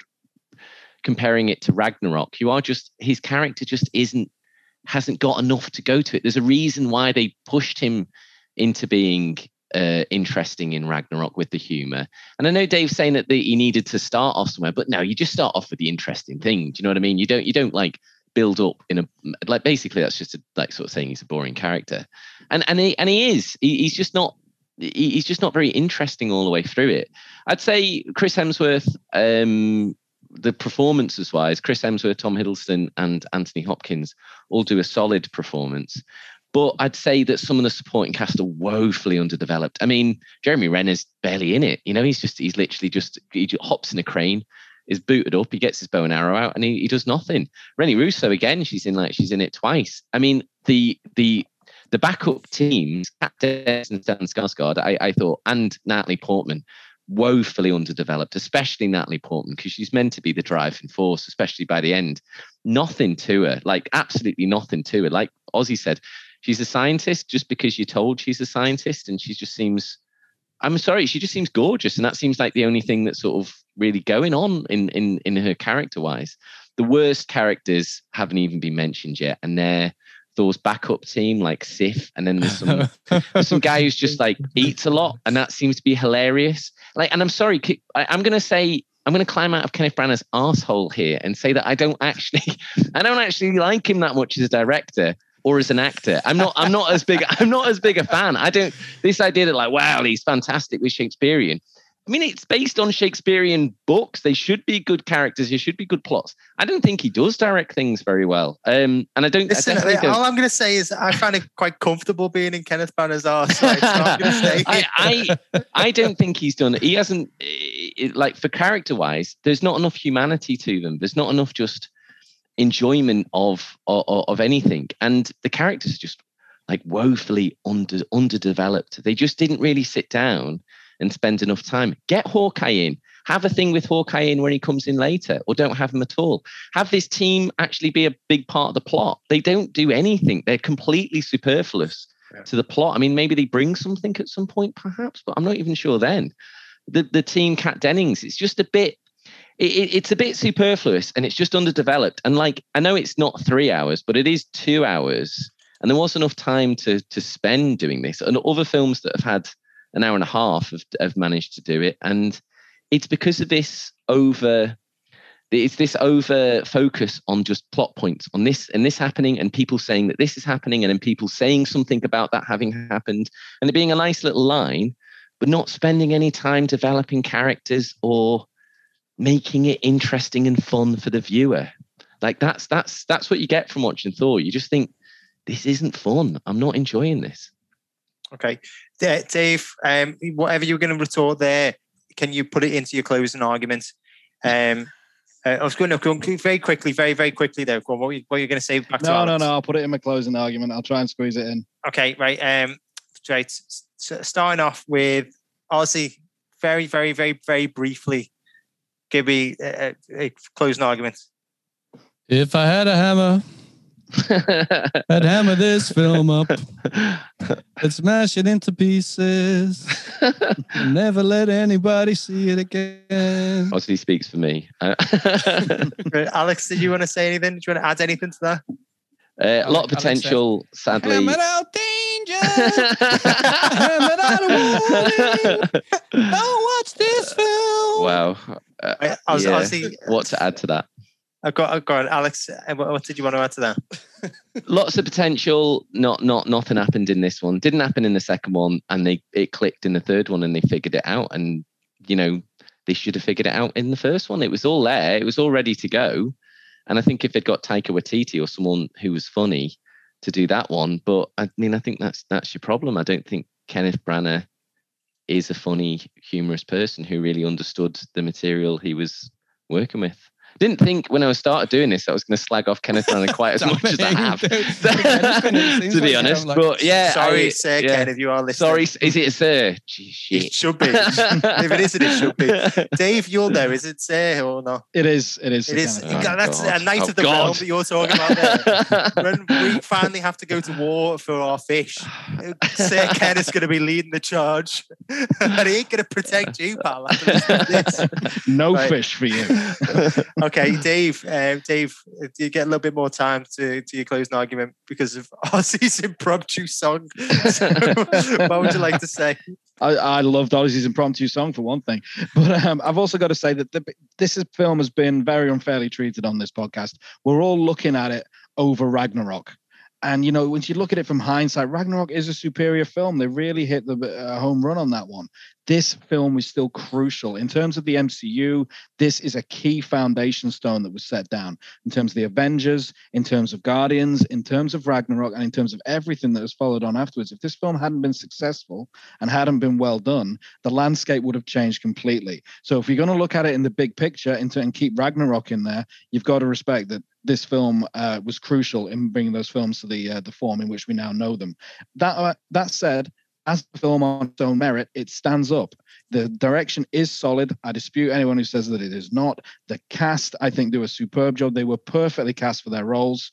comparing it to Ragnarok. You are just his character just isn't hasn't got enough to go to it. There's a reason why they pushed him into being uh, interesting in Ragnarok with the humor. And I know Dave's saying that the, he needed to start off somewhere, but no, you just start off with the interesting thing. Do you know what I mean? You don't you don't like build up in a like basically that's just a, like sort of saying he's a boring character, and and he and he is he, he's just not. he- He's just not very interesting all the way through it. I'd say Chris Hemsworth, um, the performances wise, Chris Hemsworth, Tom Hiddleston, and Anthony Hopkins all do a solid performance. But I'd say that some of the supporting cast are woefully underdeveloped. I mean, Jeremy Renner's barely in it. You know, he's just he's literally just he just hops in a crane, is booted up, he gets his bow and arrow out, and he, he does nothing. Rene Russo again, she's in like she's in it twice. I mean, the the the backup teams, Kat and Stellan Skarsgård, I, I thought, and Natalie Portman, woefully underdeveloped, especially Natalie Portman, because she's meant to be the driving force, especially by the end. Nothing to her, like absolutely nothing to her. Like Ozzy said, she's a scientist just because you're told she's a scientist, and she just seems. I'm sorry, she just seems gorgeous, and that seems like the only thing that's sort of really going on in in in her character wise. The worst characters haven't even been mentioned yet, and they're Thor's backup team, like Sif, and then there's some there's some guy who's just like eats a lot, and that seems to be hilarious. Like, and I'm sorry, I'm gonna say I'm gonna climb out of Kenneth Branagh's asshole here and say that I don't actually, I don't actually like him that much as a director or as an actor. I'm not, I'm not as big, I'm not as big a fan. I don't. This idea that like, wow, he's fantastic with Shakespearean. I mean, it's based on Shakespearean books. They should be good characters. There should be good plots. I don't think he does direct things very well. Um, and I don't. Listen, I don't- all I'm going to say is I find it quite comfortable being in Kenneth Branagh's arse. So I'm going to say I, I I don't think he's done it. He hasn't eh, like for character wise. There's not enough humanity to them. There's not enough just enjoyment of of, of anything, and the characters are just like woefully under underdeveloped. They just didn't really sit down and spend enough time. Get Hawkeye in. Have a thing with Hawkeye in when he comes in later, or don't have him at all. Have this team actually be a big part of the plot. They don't do anything. They're completely superfluous Yeah. to the plot. I mean, maybe they bring something at some point, perhaps, but I'm not even sure then. The the team Kat Dennings, it's just a bit it, it- it's a bit superfluous and it's just underdeveloped. And like I know it's not three hours, but it is two hours. And there was enough time to to spend doing this. And other films that have had an hour and a half have, have managed to do it. And it's because of this over it's this over focus on just plot points on this and this happening and people saying that this is happening and then people saying something about that having happened and it being a nice little line but not spending any time developing characters or making it interesting and fun for the viewer like that's that's that's what you get from watching thor you just think this isn't fun i'm not enjoying this Okay, Dave. Um, whatever you're going to retort there, can you put it into your closing argument? Um, uh, I was going to go very quickly, very very quickly there. Go on, what were you, what were you going to say back to No, no, no. I'll put it in my closing argument. I'll try and squeeze it in. Okay, right. Um, right. s- s- Starting off with Ozzy, very, very, very, very briefly, give me a, a, a closing argument. If I had a hammer, I'd hammer this film up and smash it into pieces. never let anybody see it again. Ozzy speaks for me. Alex, did you want to say anything? Did you want to add anything to that? Uh, a lot of Alex said- potential, sadly. Hammer out danger. hammer out a warning. Don't watch this film. wow. Uh, Right, Oz- yeah. Ozzy, What to add to that? I've got, I've got Alex. uh, What, what did you want to add to that? Lots of potential. Not, not, nothing happened in this one. Didn't happen in the second one, and they it clicked in the third one, and they figured it out. And you know, they should have figured it out in the first one. It was all there. It was all ready to go. And I think if they'd got Taika Waititi or someone who was funny to do that one, but I mean, I think that's that's your problem. I don't think Kenneth Branagh is a funny, humorous person who really understood the material he was working with. Didn't think when I started doing this I was going to slag off Kenneth Branagh quite as much as I have, to be honest. Like, But yeah, sorry, I- sir, yeah. Ken, if you are listening. Sorry, is it a sir? Gee, It should be. if it isn't, it should be. Dave, you'll know. Is it sir or not? It is. It is. It is. Kenneth Oh, that's God. a knight Oh, of the God. realm that you're talking about there. when we finally have to go to war for our fish, Sir Ken is going to be leading the charge, and he ain't going to protect you, pal. after listening to this. No Right. fish for you. Okay, Dave. Um, Dave, do you get a little bit more time to to your closing argument because of Ozzy's impromptu song? So, what would you like to say? I, I loved Ozzy's impromptu song for one thing, but um, I've also got to say that the, this is, film has been very unfairly treated on this podcast. We're all looking at it over Ragnarok, and you know when you look at it from hindsight, Ragnarok is a superior film. They really hit the uh, home run on that one. This film is still crucial in terms of the MCU. This is a key foundation stone that was set down in terms of the Avengers, in terms of Guardians, in terms of Ragnarok, and in terms of everything that has followed on afterwards. If this film hadn't been successful, and hadn't been well done, the landscape would have changed completely. So if you're going to look at it in the big picture and, and keep Ragnarok in there, you've got to respect that this film uh, was crucial in bringing those films to the uh, the form in which we now know them. That uh, that said. As a film on its own merit, it stands up. The direction is solid. I dispute anyone who says that it is not. The cast, I think, do a superb job. They were perfectly cast for their roles.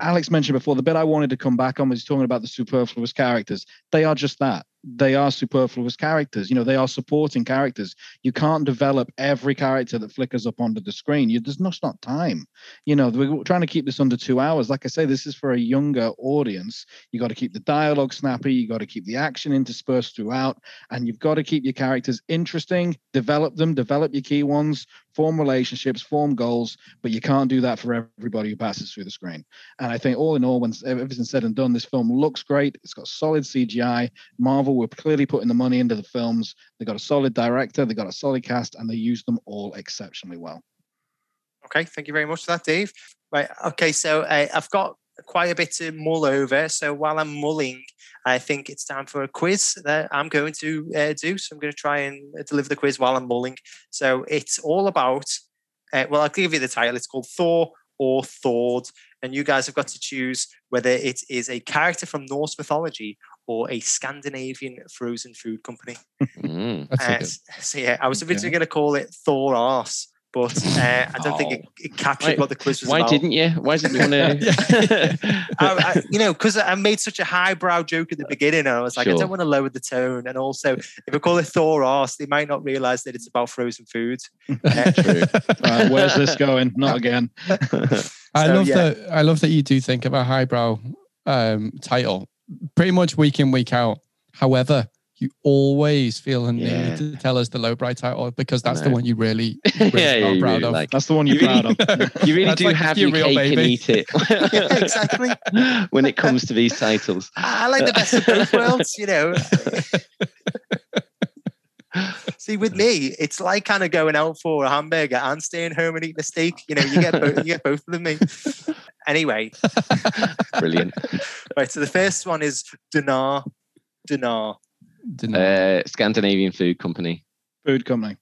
Alex mentioned before the bit I wanted to come back on was talking about the superfluous characters. They are just that. They are superfluous characters. You know, they are supporting characters. You can't develop every character that flickers up onto the screen. You, there's just not time. You know, we're trying to keep this under two hours. Like I say, this is for a younger audience. You got to keep the dialogue snappy. You got to keep the action interspersed throughout, and you've got to keep your characters interesting. Develop them. Develop your key ones. Form relationships. Form goals. But you can't do that for everybody who passes through the screen. And I think all in all, when everything's said and done, this film looks great. It's got solid CGI. Marvel were clearly putting the money into the films. They got a solid director. They got a solid cast, and they used them all exceptionally well. Okay, thank you very much for that, Dave. Right. Okay, so uh, I've got quite a bit to mull over. So while I'm mulling, I think it's time for a quiz that I'm going to uh, do. So I'm going to try and deliver the quiz while I'm mulling. So it's all about. Uh, well, I'll give you the title. It's called Thor or Thord, and you guys have got to choose whether it is a character from Norse mythology or a Scandinavian frozen food company. Mm. That's Uh, a so yeah, I was originally Okay. going to call it Thor Arse, but uh, I don't think it, it captured Why- what the quiz was Why about. didn't you? Why didn't you want to? I, I, you know, because I made such a highbrow joke at the beginning, and I was like, I don't want to lower the tone. And also, if I call it Thor Arse, they might not realize that it's about frozen food. Uh, True. Uh, where's this going? Not again. I So, love yeah. that. I love that you do think of a highbrow um, title, pretty much week in week out. However, you always feel a Yeah. need to tell us the lowbrow title because that's the one you really, really yeah, are you proud really of. like. That's the one you're You really- proud of. You really That's do like have your your, real cake and eat it. Yeah, exactly. when it comes to these titles. I like the best of both worlds, you know. See, with me, it's like kind of going out for a hamburger and staying home and eating a steak. You know, you get both, you get both of them. me. Anyway, Brilliant. right. So the first one is Donar, Donar. Didn't. Uh, Scandinavian food company. Food company.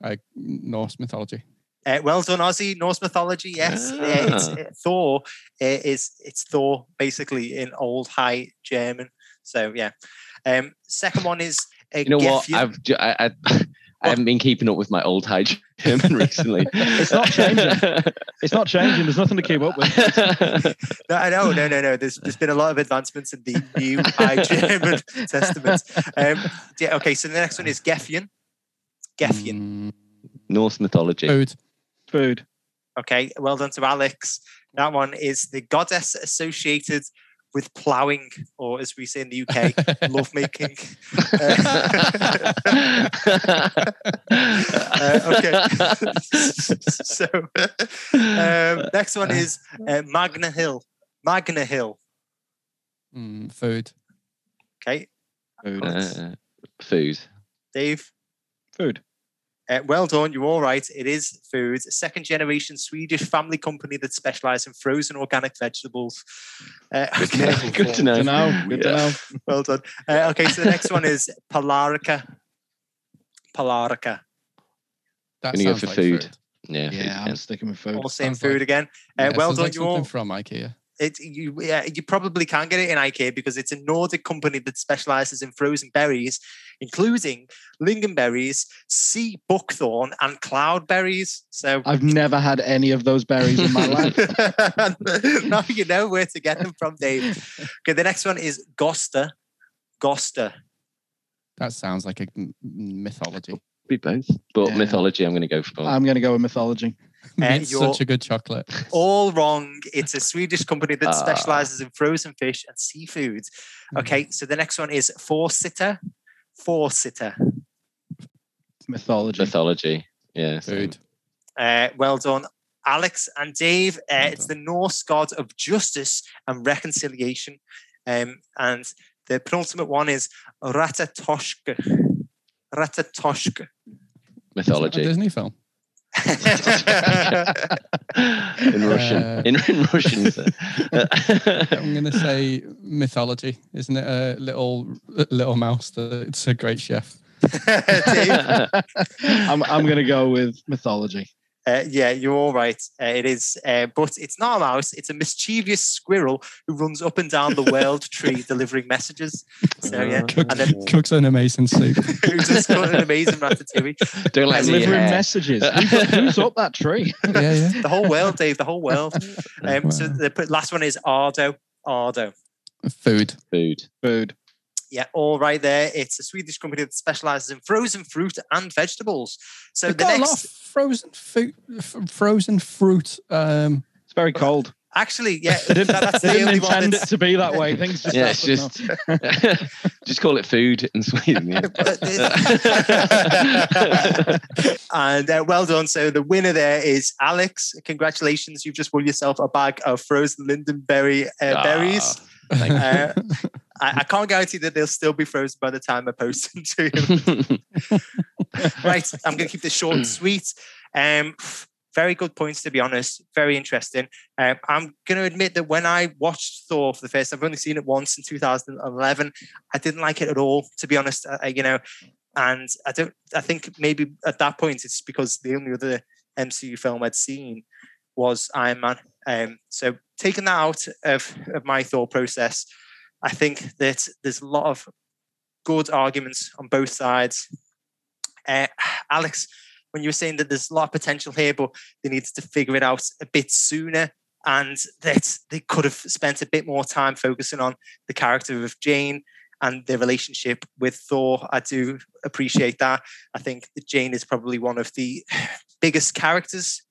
like Norse mythology. Uh, well done, Ozzy. Norse mythology, yes. Uh, it's, Ah. uh, Thor uh, is it's Thor basically in old High German. So yeah. Um, second one is uh, You know what? Gefju. I've ju- I, I, I haven't been keeping up with my old high German recently. It's not changing. It's not changing. There's nothing to keep up with. No, I know, no, no, no. There's there's been a lot of advancements in the new High German Testament. Um, yeah, okay, so the next one is Gefjon. Gefjon. Mm, Norse mythology. food. Food. Okay, well done to Alex. That one is the goddess associated with ploughing, or as we say in the UK, lovemaking. Uh, okay. so um, next one is uh, Magna Hill. Magna Hill. Mm, food. Okay, Food. Uh, food. Dave. Food. Uh, well done. You're all right. It is food. A second generation Swedish family company that specialises in frozen organic vegetables. Uh, Good to know. okay. Good to know. Good to know. Good to know. Well done. Uh, okay, so the next one is Polarica. Polarica. That Gonna go for like food. Yeah. Yeah, I'm sticking with food. All same Sounds like- food again. Uh, Yeah, well done. like you all. from IKEA. It, you, yeah, you probably can't get it in IKEA because it's a Nordic company that specializes in frozen berries, including lingonberries, sea buckthorn, and cloudberries. So I've never had any of those berries in my life. now you know where to get them from, Dave. Okay, the next one is Gosta. Gosta. That sounds like a mythology. Be both. But Yeah. mythology, I'm going to go for. I'm going to go with mythology. It's you're- such a good chocolate. All wrong. It's a Swedish company that Ah. specializes in frozen fish and seafood. Okay, so the next one is Forseti. Four Sitter. Mythology. mythology. Yeah. Food. Uh, well done, Alex and Dave. Uh, Well it's the Norse god of justice and reconciliation. Um, and the penultimate one is Ratatoshka. Ratatoshka. Is that a Mythology. Disney film. In Russian. Uh, in, in Russian. I'm gonna say mythology. Isn't it a little little mouse? That it's a great chef. I'm, I'm going to go with mythology. Uh, yeah, you're all right. Uh, it is, uh, but it's not a mouse. It's a mischievous squirrel who runs up and down the world tree delivering messages. So yeah, Cooks, and then cooks an amazing soup. who just got an amazing ratatouille. Don't let me Delivering hair. messages. Who's, who's up that tree? yeah, yeah. The whole world, Dave. The whole world. Um, So the last one is Ardo. Ardo. Food. Food. Food. Yeah, all right there. It's a Swedish company that specializes in frozen fruit and vegetables. So They've the got a lot next, of frozen food, frozen fruit. Um, It's very cold. actually, yeah, They didn't, that- that's they the didn't only one intend it to be that way. Things just Yeah, it's happen just just call it food in Sweden. Yeah. But this- and uh, well done. So the winner there is Alex. Congratulations, you've just won yourself a bag of frozen lindenberry uh, Ah, berries. You. Uh, I, I can't guarantee that they'll still be frozen by the time I post them to you. right, I'm going to keep this short and sweet. Um, very good points, to be honest. Very interesting. Um, I'm going to admit that when I watched Thor for the first, I've only seen it once in 2011. I didn't like it at all, to be honest. I, I- you know, and I don't. I think maybe at that point it's because the only other MCU film I'd seen was Iron Man. Um, so taking that out of, of my thought process, I think that there's a lot of good arguments on both sides. Uh, Alex, when you were saying that there's a lot of potential here, but they needed to figure it out a bit sooner, and that they could have spent a bit more time focusing on the character of Jane and their relationship with Thor. I do appreciate that. I think that Jane is probably one of the biggest characters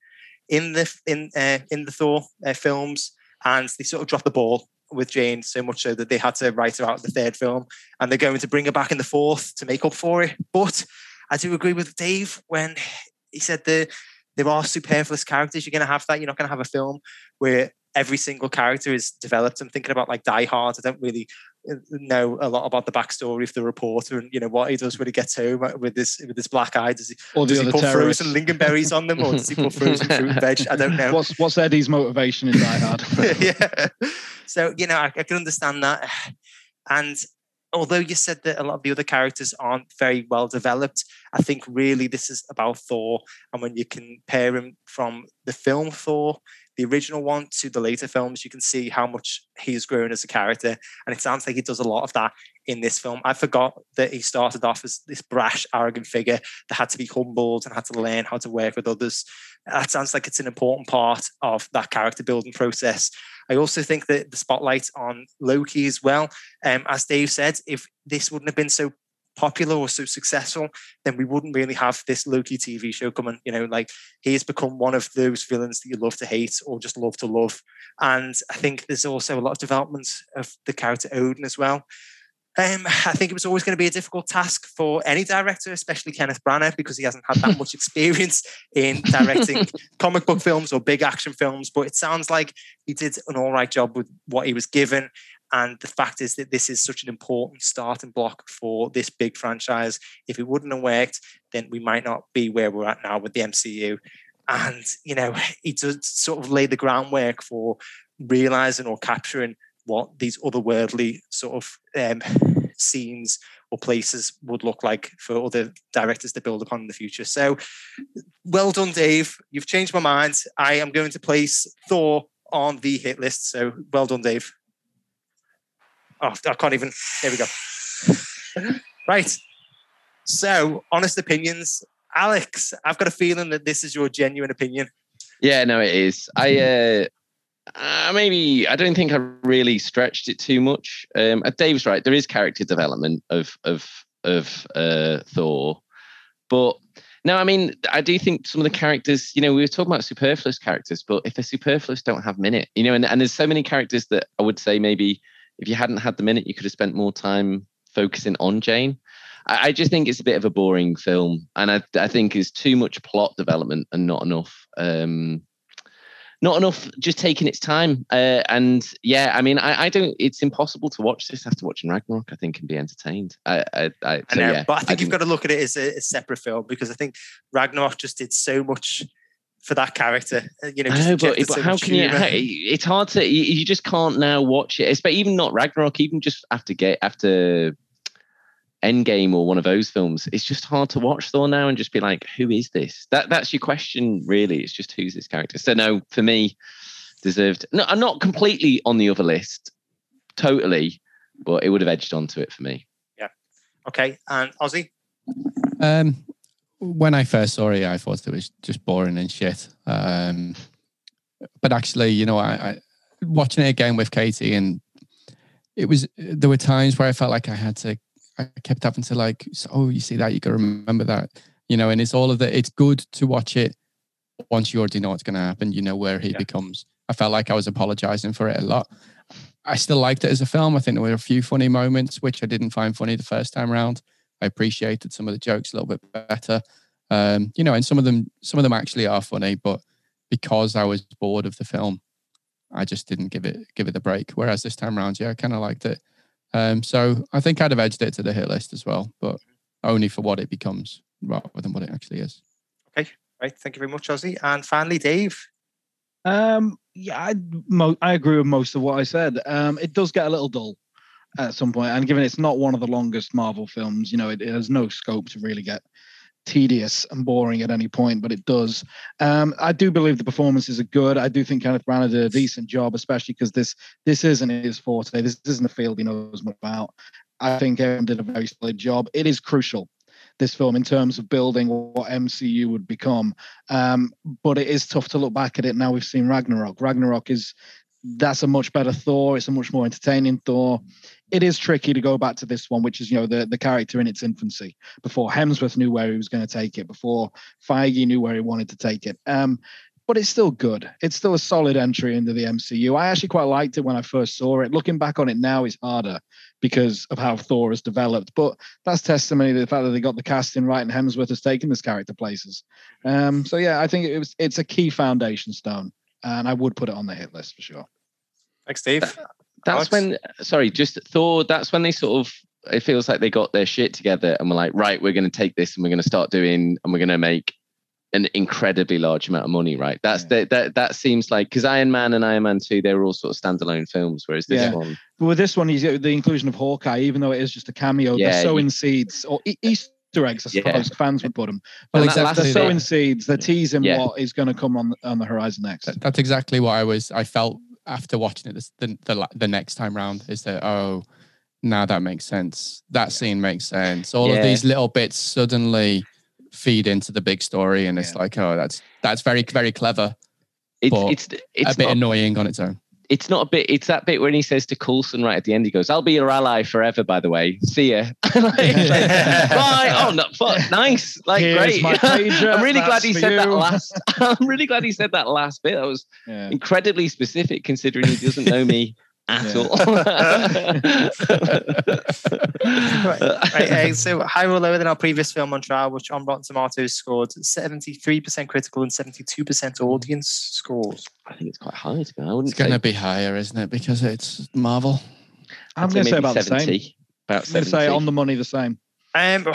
in the in uh, in the Thor uh, films, and they sort of dropped the ball with Jane so much so that they had to write her out the third film, and they're going to bring her back in the fourth to make up for it. But I do agree with Dave when he said the there are superfluous characters. You're going to have that. You're not going to have a film where every single character is developed. I'm thinking about like Die Hard. I don't really uh, know a lot about the backstory of the reporter and you know what he does when he gets home with this with his black eye. Does he, Or the does he put terrorists. frozen lingonberries on them or does he put frozen fruit and veg? I don't know. What's what's Eddie's motivation in Die Hard? yeah. So, you know, I, I can understand that. And although you said that a lot of the other characters aren't very well developed, I think really this is about Thor. And when you compare him from the film Thor, the original one, to the later films, you can see how much he's grown as a character. And it sounds like he does a lot of that in this film. I forgot that he started off as this brash, arrogant figure that had to be humbled and had to learn how to work with others. That sounds like it's an important part of that character building process. I also think that the spotlight on Loki as well. Um, as Dave said, if this wouldn't have been so popular or so successful, then we wouldn't really have this Loki TV show coming. You know, like he has become one of those villains that you love to hate or just love to love. And I think there's also a lot of development of the character Odin as well. Um, I think it was always going to be a difficult task for any director, especially Kenneth Branagh, because he hasn't had that much experience in directing comic book films or big action films. But it sounds like he did an all right job with what he was given. And the fact is that this is such an important starting block for this big franchise. If it wouldn't have worked, then we might not be where we're at now with the MCU. And, you know, it does sort of lay the groundwork for realizing or capturing what these otherworldly sort of um, scenes or places would look like for other directors to build upon in the future. So well done, Dave. You've changed my mind. I am going to place Thor on the hit list. So well done, Dave. Oh, I can't even. There we go. right. So, honest opinions. Alex, I've got a feeling that this is your genuine opinion. Yeah, no, it is. I uh, uh, maybe I don't think I really stretched it too much. Um, uh, Dave's right. There is character development of of of uh, Thor, but no, I mean I do think some of the characters. You know, we were talking about superfluous characters, but if they're superfluous, don't have minute. You know, and, and there's so many characters that I would say maybe if you hadn't had the minute, you could have spent more time focusing on Jane. I, I just think it's a bit of a boring film, and I I think it's too much plot development and not enough. Um, not enough just taking its time. Uh, and yeah, I mean, I, I, don't. It's impossible to watch this after watching Ragnarok. I think and be entertained. I, I, I, so, know, yeah, but I think you've got to look at it as a, a, separate film because I think Ragnarok just did so much for that character. Uh, you know, know but, but so how can you? It's hard to. You, you, just can't now watch it. It's, But even not Ragnarok, even just after get after Endgame or one of those films, it's just hard to watch Thor now and just be like, who is this? That that's your question, really. It's just who's this character. So no, for me, deserved. No, I'm not completely on the other list, totally, but it would have edged onto it for me. Yeah. Okay. And Ozzy. Um, when I first saw it, I thought it was just boring and shit. Um, but actually, you know, I, I watching it again with Katie and it was there were times where I felt like I had to I kept having to like, oh, you see that, you got to remember that, you know, and it's all of the, it's good to watch it once you already know what's going to happen, you know, where he yeah. becomes. I felt like I was apologizing for it a lot. I still liked it as a film. I think there were a few funny moments, which I didn't find funny the first time around. I appreciated some of the jokes a little bit better. Um, you know, and some of them, some of them actually are funny, but because I was bored of the film, I just didn't give it give it the break. Whereas this time around, yeah, I kind of liked it. Um, so I think I'd have edged it to the hit list as well, but only for what it becomes rather than what it actually is. Okay, right. Thank you very much, Ozzy. And finally, Dave. Um, yeah, I, mo- I agree with most of what I said. Um, it does get a little dull at some point, and given it's not one of the longest Marvel films, you know, it, it has no scope to really get tedious and boring at any point, but it does. Um, I do believe the performances are good. I do think Kenneth Branagh did a decent job, especially because this this isn't his forte. This isn't a field he knows much about. I think Aaron did a very solid job. It is crucial this film in terms of building what MCU would become. Um, but it is tough to look back at it now. We've seen Ragnarok. Ragnarok is that's a much better Thor. It's a much more entertaining Thor it is tricky to go back to this one, which is you know the the character in its infancy before Hemsworth knew where he was going to take it, before Feige knew where he wanted to take it. Um, but it's still good. It's still a solid entry into the MCU. I actually quite liked it when I first saw it. Looking back on it now is harder because of how Thor has developed. But that's testimony to the fact that they got the casting right and Hemsworth has taken this character places. Um, so yeah, I think it was it's a key foundation stone, and I would put it on the hit list for sure. Thanks, Steve. That's Alex? when, sorry, just Thor, that's when they sort of, it feels like they got their shit together and we're like, right, we're going to take this and we're going to start doing, and we're going to make an incredibly large amount of money, right? That's yeah. the, that that seems like because Iron Man and Iron Man Two, they were all sort of standalone films, whereas this yeah. one, but with this one, he's uh, the inclusion of Hawkeye, even though it is just a cameo, yeah, they're sowing he, seeds or Easter eggs, I suppose yeah. fans would put them. But well, they're sowing seeds, they're teasing what is going to come on on the horizon next. That's exactly what I was. I felt after watching it this, the, the the next time round is that oh now that makes sense that scene makes sense all yeah. of these little bits suddenly feed into the big story and it's yeah. like oh that's that's very very clever it's it's, it's a bit not, annoying on its own it's not a bit. It's that bit when he says to Coulson right at the end. He goes, "I'll be your ally forever." By the way, see ya. like, Bye. Oh, no, fuck, nice. Like, Here's great. I'm really glad he said you. that last. I'm really glad he said that last bit. That was yeah. incredibly specific, considering he doesn't know me at yeah. all. right, right, so higher or lower than our previous film on trial, which on Rotten Tomatoes scored 73% critical and 72% audience scores. I think it's quite high to be. I wouldn't. It's going to be higher, isn't it? Because it's Marvel. I'm I'd going to say maybe about the same. 70. About I'm going to say on the money the same. Um,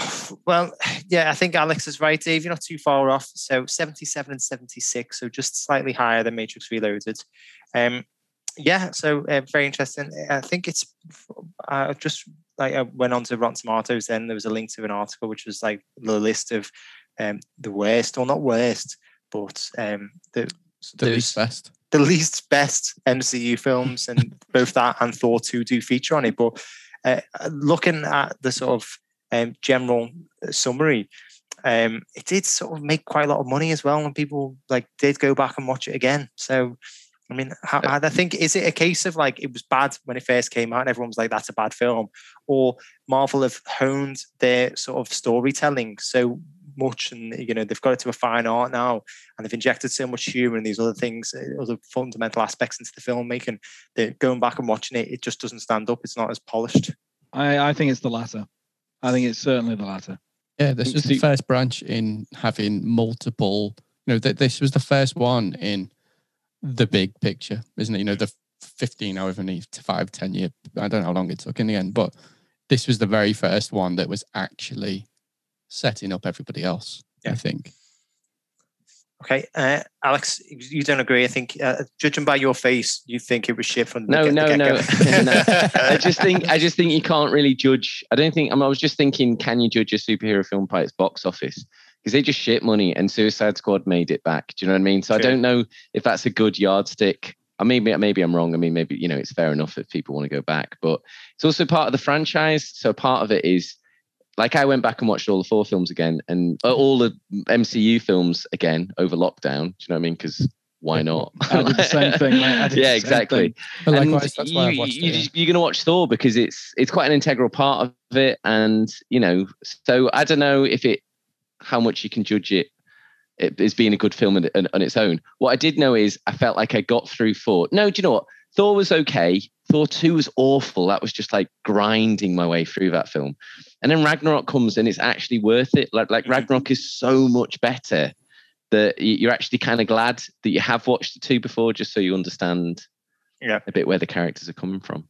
well, yeah, I think Alex is right, Dave. You're not too far off. So 77 and 76, so just slightly higher than Matrix Reloaded. Um, yeah, so uh, very interesting. I think it's uh, just like I went on to Rotten Tomatoes. Then there was a link to an article which was like the list of um, the worst, or not worst, but um, the The least best. the least best MCU films, and both that and Thor 2 do feature on it. But uh, looking at the sort of um, general summary, um, it did sort of make quite a lot of money as well, and people like did go back and watch it again. So, I mean, how, I think is it a case of like it was bad when it first came out, and everyone was like, "That's a bad film," or Marvel have honed their sort of storytelling so much, and you know they've got it to a fine art now, and they've injected so much humor and these other things, uh, other fundamental aspects into the filmmaking. That going back and watching it, it just doesn't stand up. It's not as polished. I, I think it's the latter. I think it's certainly the latter. Yeah, this was See- the first branch in having multiple. You know, th- this was the first one in the big picture, isn't it? You know, the 15, however many, to five, 10 year, I don't know how long it took in the end, but this was the very first one that was actually setting up everybody else, I think. Okay, uh, Alex, you don't agree. I think, uh, judging by your face, you think it was shit from the No, get- the no, no, no. I just think I just think you can't really judge. I don't think. I, mean, I was just thinking, can you judge a superhero film by its box office? Because they just shit money, and Suicide Squad made it back. Do you know what I mean? So I don't know if that's a good yardstick. I maybe maybe I'm wrong. I mean, maybe you know it's fair enough if people want to go back, but it's also part of the franchise. So part of it is like I went back and watched all the four films again, and uh, all the MCU films again over lockdown. Do you know what I mean? Because why not? I did the same thing, mate. I did the yeah, exactly. thing. But And that's why I've watched you it. yeah. You're going to watch Thor because it's it's quite an integral part of it, and you know, so I don't know if it how much you can judge it, it as being a good film on, on, on its own. What I did know is I felt like I got through Thor. No, do you know what? Thor was okay. Thor two was awful. That was just like grinding my way through that film, and then Ragnarok comes and it's actually worth it. Like like. Ragnarok is so much better that you're actually kind of glad that you have watched the two before, just so you understand Yeah. a bit where the characters are coming from.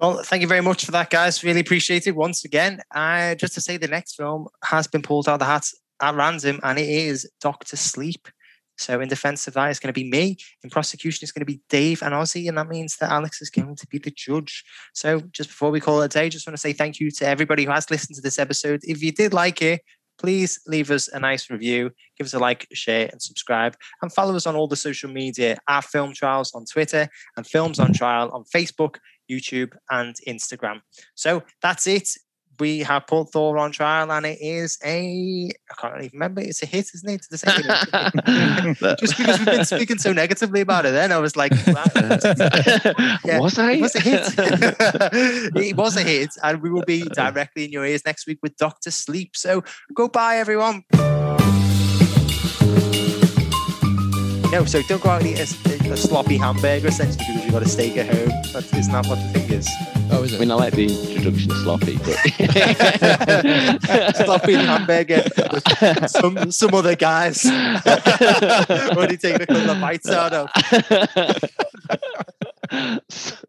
Well, thank you very much for that, guys. Really appreciate it once again. Uh, just to say, the next film has been pulled out of the hat at random, and it is Doctor Sleep. So, in defense of that, it's going to be me. In prosecution, it's going to be Dave and Ozzy, and that means that Alex is going to be the judge. So, just before we call it a day, just want to say thank you to everybody who has listened to this episode. If you did like it, please leave us a nice review, give us a like, share, and subscribe, and follow us on all the social media at Film Trials on Twitter and Films on Trial on Facebook, YouTube, and Instagram. So that's it. We have put Thor on trial, and it is a I can't even remember. It's a hit, isn't it? Does it say? Just because we've been speaking so negatively about it, then I was like, Yeah, was I? it was a hit. it was a hit, and we will be directly in your ears next week with Doctor Sleep. So goodbye, everyone. No, so don't go out and eat a, a sloppy hamburger essentially because you've got a steak at home. That, isn't that what the thing is? Oh, is I mean, I like the introduction sloppy, but sloppy hamburger with some some other guys already taking a couple of bites out of. So